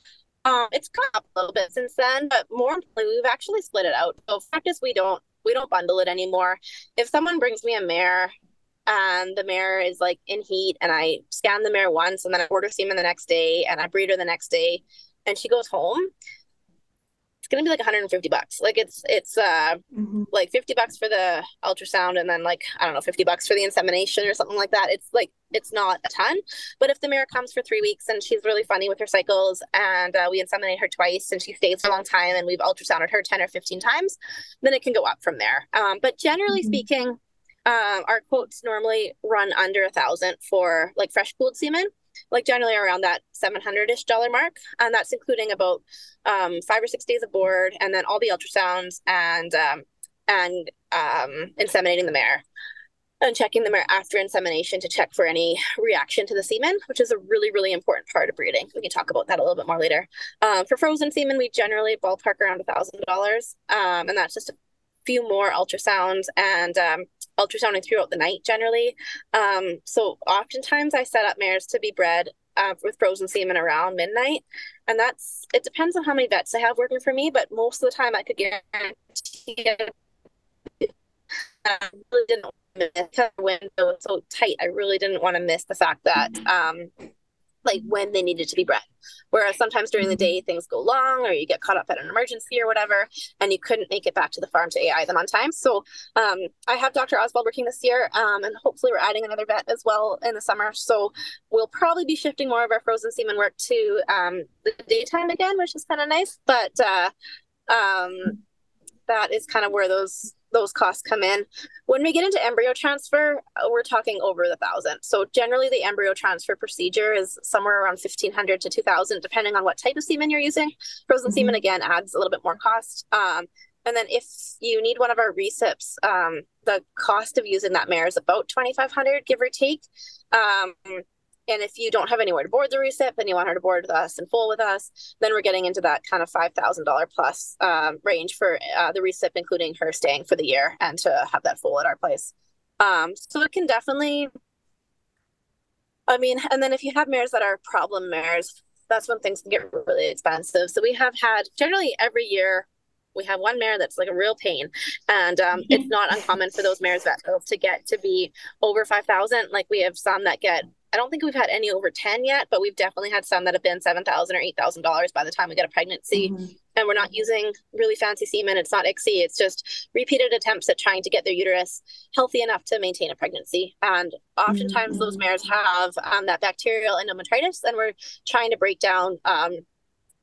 Um, it's gone up a little bit since then, but more importantly, we've actually split it out. So practice, we don't we don't bundle it anymore. If someone brings me a mare and the mare is like in heat and I scan the mare once and then I order semen the next day and I breed her the next day and she goes home, it's gonna be like 150 bucks. Like it's it's uh mm-hmm. like 50 bucks for the ultrasound and then like I don't know 50 bucks for the insemination or something like that. It's like it's not a ton, but if the mare comes for three weeks and she's really funny with her cycles and uh, we inseminate her twice and she stays for a long time and we've ultrasounded her 10 or 15 times, then it can go up from there. Um, but generally mm-hmm. speaking, um, our quotes normally run under a thousand for like fresh cooled semen like generally around that 700-ish dollar mark and that's including about um, five or six days of board and then all the ultrasounds and um, and um, inseminating the mare and checking the mare after insemination to check for any reaction to the semen, which is a really, really important part of breeding. We can talk about that a little bit more later. Um, for frozen semen, we generally ballpark around a thousand dollars, um, and that's just a few more ultrasounds and um, ultrasounding throughout the night generally. Um, so oftentimes I set up mares to be bred uh, with frozen semen around midnight, and that's it depends on how many vets I have working for me, but most of the time I could guarantee it. Um, really didn't the window so tight. I really didn't want to miss the fact that um, like when they needed to be bred. Whereas sometimes during the mm-hmm. day things go long or you get caught up at an emergency or whatever, and you couldn't make it back to the farm to AI them on time. So um, I have Dr. Oswald working this year, um, and hopefully we're adding another vet as well in the summer. So we'll probably be shifting more of our frozen semen work to um, the daytime again, which is kind of nice. But uh, um, that is kind of where those those costs come in. When we get into embryo transfer, uh, we're talking over the thousand. So generally, the embryo transfer procedure is somewhere around fifteen hundred to two thousand, depending on what type of semen you're using. Frozen mm-hmm. semen again adds a little bit more cost. Um, and then if you need one of our recips, um, the cost of using that mare is about twenty five hundred, give or take. Um, and if you don't have anywhere to board the recip and you want her to board with us and full with us, then we're getting into that kind of $5,000 plus um, range for uh, the recip, including her staying for the year and to have that full at our place. Um, so it can definitely, I mean, and then if you have mares that are problem mares, that's when things can get really expensive. So we have had generally every year we have one mare that's like a real pain and um, it's not uncommon for those mares that to get to be over 5000 like we have some that get I don't think we've had any over 10 yet, but we've definitely had some that have been 7000 or $8,000 by the time we get a pregnancy. Mm-hmm. And we're not using really fancy semen. It's not ICSI. It's just repeated attempts at trying to get their uterus healthy enough to maintain a pregnancy. And oftentimes mm-hmm. those mares have um, that bacterial endometritis, and we're trying to break down um,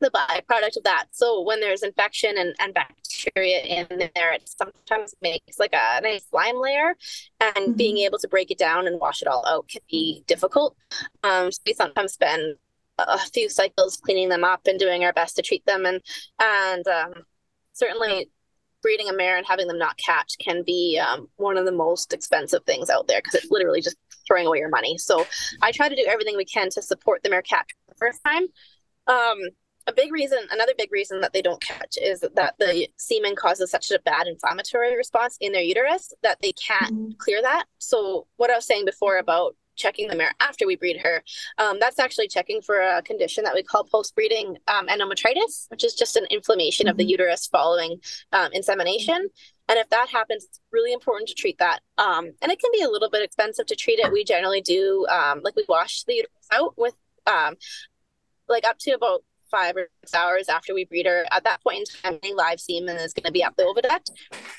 the byproduct of that. So when there's infection and, and bacteria in there, it sometimes makes like a nice slime layer, and mm-hmm. being able to break it down and wash it all out can be difficult. Um, so we sometimes spend a few cycles cleaning them up and doing our best to treat them, and and um, certainly breeding a mare and having them not catch can be um, one of the most expensive things out there because it's literally just throwing away your money. So I try to do everything we can to support the mare catch the first time. Um, a big reason, another big reason that they don't catch is that the semen causes such a bad inflammatory response in their uterus that they can't mm-hmm. clear that. So, what I was saying before about checking the mare after we breed her. Um, that's actually checking for a condition that we call post breeding um, endometritis, which is just an inflammation mm-hmm. of the mm-hmm. uterus following um, insemination. And if that happens, it's really important to treat that. Um, and it can be a little bit expensive to treat it. We generally do, um, like, we wash the uterus out with um, like up to about five or six hours after we breed her. At that point in time, any live semen is going to be at the oviduct.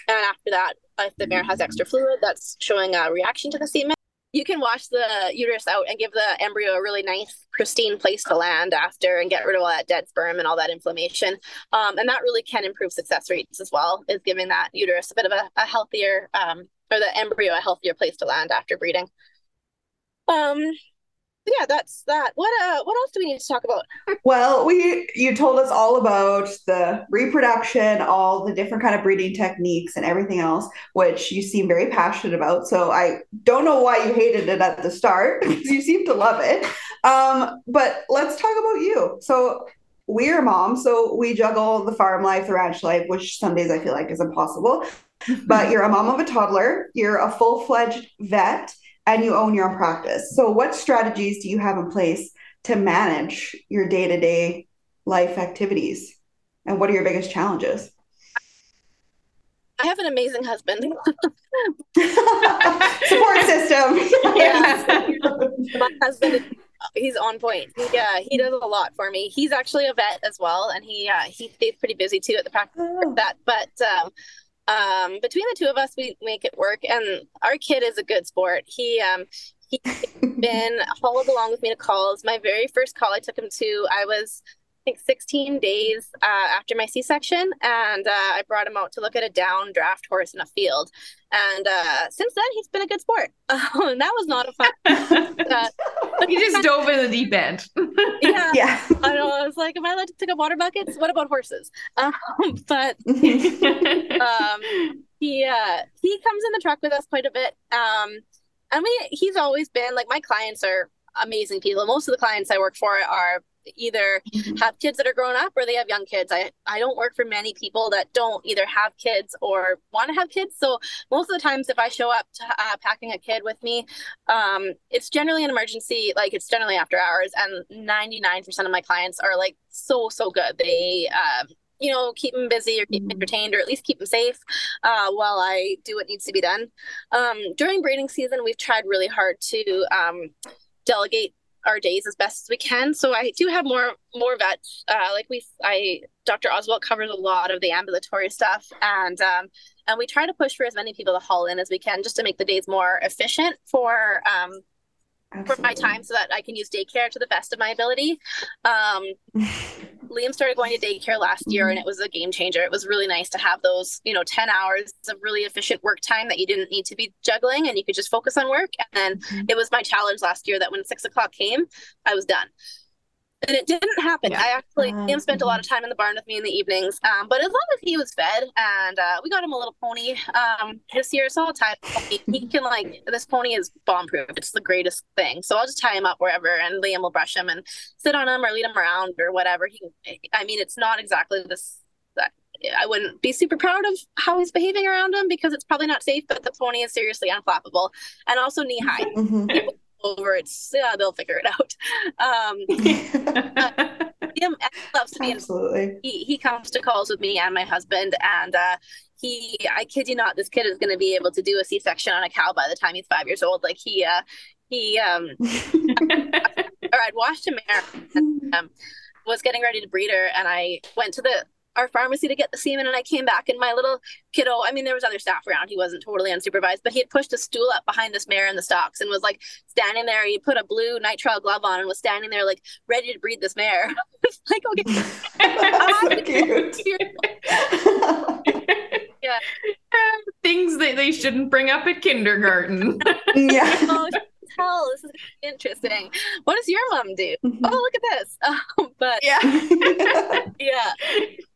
And after that, if the mare has extra fluid, that's showing a reaction to the semen. You can wash the uterus out and give the embryo a really nice, pristine place to land after and get rid of all that dead sperm and all that inflammation. Um, and that really can improve success rates as well, is giving that uterus a bit of a, a healthier, um, or the embryo a healthier place to land after breeding. Um, yeah, that's that. What uh what else do we need to talk about? Well, we you told us all about the reproduction, all the different kind of breeding techniques and everything else, which you seem very passionate about. So I don't know why you hated it at the start <laughs> because you seem to love it. Um, but let's talk about you. So we're moms, so we juggle the farm life, the ranch life, which some days I feel like is impossible. but you're a mom of a toddler, you're a full-fledged vet and you own your own practice. So, what strategies do you have in place to manage your day to day life activities? And what are your biggest challenges? I have an amazing husband. <laughs> Support system. <laughs> yeah. <laughs> My husband he's on point. He uh, he does a lot for me. He's actually a vet as well, and he uh, he stays pretty busy too at the practice. Oh. That, but um, um, between the two of us, we make it work. And our kid is a good sport. He um, he's <laughs> been followed along with me to calls. My very first call I took him to, I was think 16 days uh, after my C-section, and uh, I brought him out to look at a down draft horse in a field. And uh, since then, he's been a good sport. <laughs> and that was not a fun. <laughs> Uh, he just dove in the deep end. <laughs> yeah, yeah. I know. I was like, "Am I allowed to pick up water buckets? What about horses?" Um, but um, he uh, he comes in the truck with us quite a bit. Um, I mean, he's always been like my clients are amazing people. Most of the clients I work for are either <laughs> have kids that are grown up or they have young kids. I, I don't work for many people that don't either have kids or want to have kids. So most of the times if I show up to, uh, packing a kid with me, um, it's generally an emergency. Like it's generally after hours and 99% of my clients are like so, so good. They, um, you know, keep them busy or keep them mm-hmm. entertained or at least keep them safe uh, while I do what needs to be done. Um, during breeding season, we've tried really hard to um, delegate our days as best as we can. So I do have more more vets. Uh, like we, I Dr. Oswald covers a lot of the ambulatory stuff, and um, and we try to push for as many people to haul in as we can, just to make the days more efficient for um, Absolutely. for my time so that I can use daycare to the best of my ability. Um, <laughs> Liam started going to daycare last year and it was a game changer. It was really nice to have those, you know, 10 hours of really efficient work time that you didn't need to be juggling and you could just focus on work. And then mm-hmm. it was my challenge last year that when six o'clock came, I was done and it didn't happen. Yeah. I actually uh, Liam spent a lot of time in the barn with me in the evenings. Um, but as long as he was fed, and uh, we got him a little pony um, this year, so I'll tie He can like this pony is bomb proof. It's the greatest thing. So I'll just tie him up wherever, and Liam will brush him and sit on him or lead him around or whatever. He, I mean, it's not exactly this. That I wouldn't be super proud of how he's behaving around him because it's probably not safe. But the pony is seriously unflappable and also knee high. Mm-hmm over. It's yeah, they'll figure it out. <laughs> Um, <laughs> him loves to be absolutely. He he comes to calls with me and my husband, and uh, he I kid you not, this kid is going to be able to do a C section on a cow by the time he's five years old. Like he uh, he um, <laughs> or I'd washed a mare. And, um, was getting ready to breed her and I went to the our pharmacy to get the semen and I came back and my little kiddo, I mean, there was other staff around. He wasn't totally unsupervised, but he had pushed a stool up behind this mare in the stocks and was like standing there. He put a blue nitrile glove on and was standing there like ready to breed this mare. <laughs> like, okay. <laughs> so cute. <laughs> yeah. Things that they shouldn't bring up at kindergarten. yeah. Tell. This is interesting. What does your mom do? Mm-hmm. Oh, look at this. <laughs> Um, but yeah, <laughs> yeah.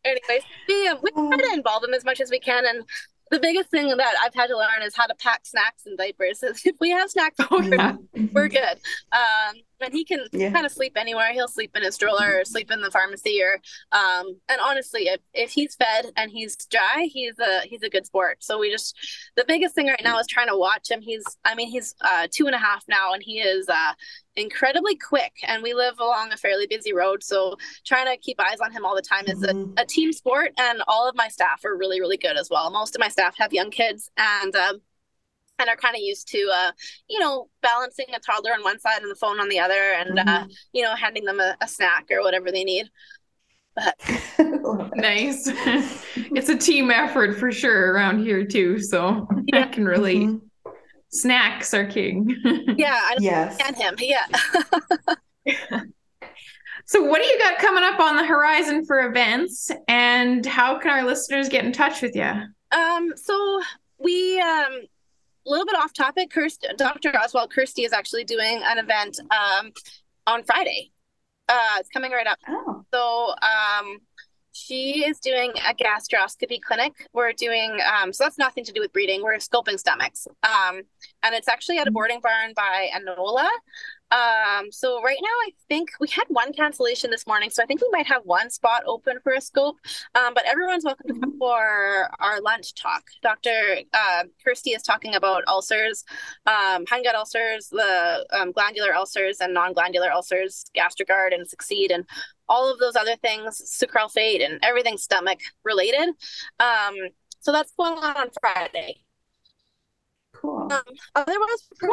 Anyways, we, we try to involve them as much as we can, and the biggest thing that I've had to learn is how to pack snacks and diapers. <laughs> If we have snacks, yeah. we're good. Um, and he can Yeah. kind of sleep anywhere. He'll sleep in his stroller or sleep in the pharmacy or um and honestly if, if he's fed and he's dry, he's a he's a good sport. So we just the biggest thing right now is trying to watch him. He's I mean he's uh two and a half now and he is uh incredibly quick and we live along a fairly busy road. So trying to keep eyes on him all the time is Mhm. a, a team sport and all of my staff are really, really good as well. Most of my staff have young kids and um and are kind of used to uh you know balancing a toddler on one side and the phone on the other and uh Mhm. you know handing them a, a snack or whatever they need Love it. <laughs> Nice. <laughs> it's a team effort for sure around here too. So <laughs> I can relate. Mhm. Snacks are king. yeah i Yes. and him yeah so what do you got coming up on the horizon for events and how can our listeners get in touch with you? um so we um a little bit off topic Kirsty, dr oswald kirsty is actually doing an event um on friday uh it's coming right up Oh. So um, she is doing a gastroscopy clinic. We're doing um, so that's nothing to do with breeding. We're scoping stomachs, um, and it's actually at a boarding barn by Anola. Um, so right now, I think we had one cancellation this morning, so I think we might have one spot open for a scope. Um, but everyone's welcome to come for our lunch talk. Dr. Uh, Kirsty is talking about ulcers, um, hindgut ulcers, the um, glandular ulcers, and non-glandular ulcers, Gastrogard and Succeed, and all of those other things, sucralfate and everything stomach related. Um, so that's going on on Friday. Cool. Um, otherwise, we're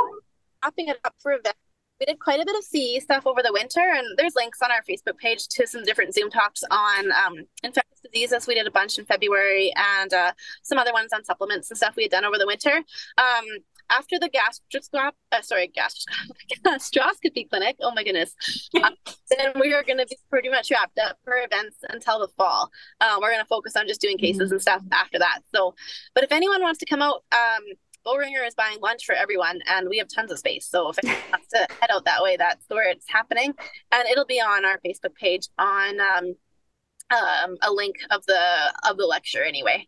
wrapping it up for events. We did quite a bit of CE stuff over the winter, and there's links on our Facebook page to some different Zoom talks on um, infectious diseases. We did a bunch in February, and uh, some other ones on supplements and stuff we had done over the winter. Um, after the gastroscop, uh, sorry, gastroscopy, <laughs> gastroscopy clinic. Oh my goodness. Uh, <laughs> then we are going to be pretty much wrapped up for events until the fall. Um, we're going to focus on just doing cases and stuff after that. So, but if anyone wants to come out, um, Boehringer is buying lunch for everyone, and we have tons of space. So if anyone wants to head out that way, that's where it's happening, and it'll be on our Facebook page on um, um, a link of the of the lecture anyway.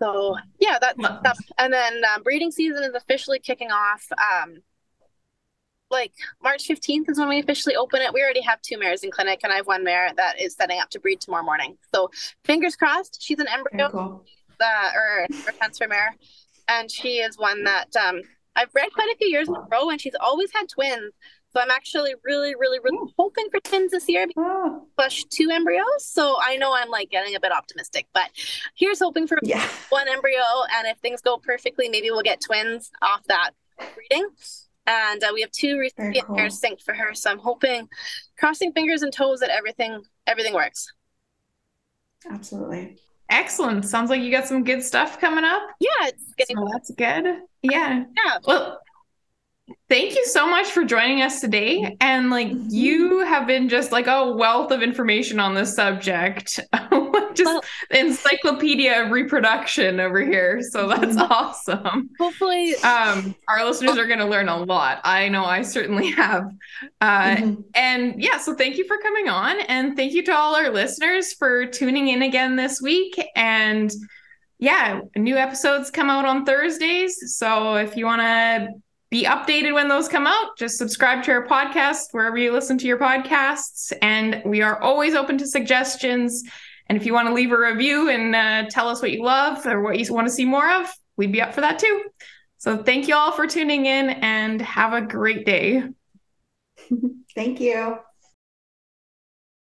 So yeah, that's Love stuff. And then um, breeding season is officially kicking off. Um, like March 15th is when we officially open it. We already have two mares in clinic, and I have one mare that is setting up to breed tomorrow morning. So fingers crossed. She's an embryo cool. uh, or, or transfer mare, and she is one that um, I've bred quite a few years in a row, and she's always had twins. So I'm actually really, really, really hoping for twins this year. Oh, Push two embryos, so I know I'm like getting a bit optimistic. But here's hoping for yeah. one embryo, and if things go perfectly, maybe we'll get twins off that breeding. And uh, we have two recipient cool. pairs synced for her, so I'm hoping, crossing fingers and toes that everything everything works. Absolutely. Excellent. Sounds like you got some good stuff coming up. Yeah, it's getting So that's good. Yeah. yeah. Well, thank you so much for joining us today. And like mm-hmm. you have been just like a wealth of information on this subject. <laughs> <laughs> just Well- encyclopedia of reproduction over here. So that's awesome. Hopefully, Um, our listeners are going to learn a lot. I know I certainly have. Uh, Mhm. and yeah, so thank you for coming on. And thank you to all our listeners for tuning in again this week. And yeah, new episodes come out on Thursdays. So if you want to be updated when those come out, just subscribe to our podcast wherever you listen to your podcasts. And we are always open to suggestions. And if you want to leave a review and uh, tell us what you love or what you want to see more of, we'd be up for that too. So thank you all for tuning in and have a great day. <laughs> Thank you.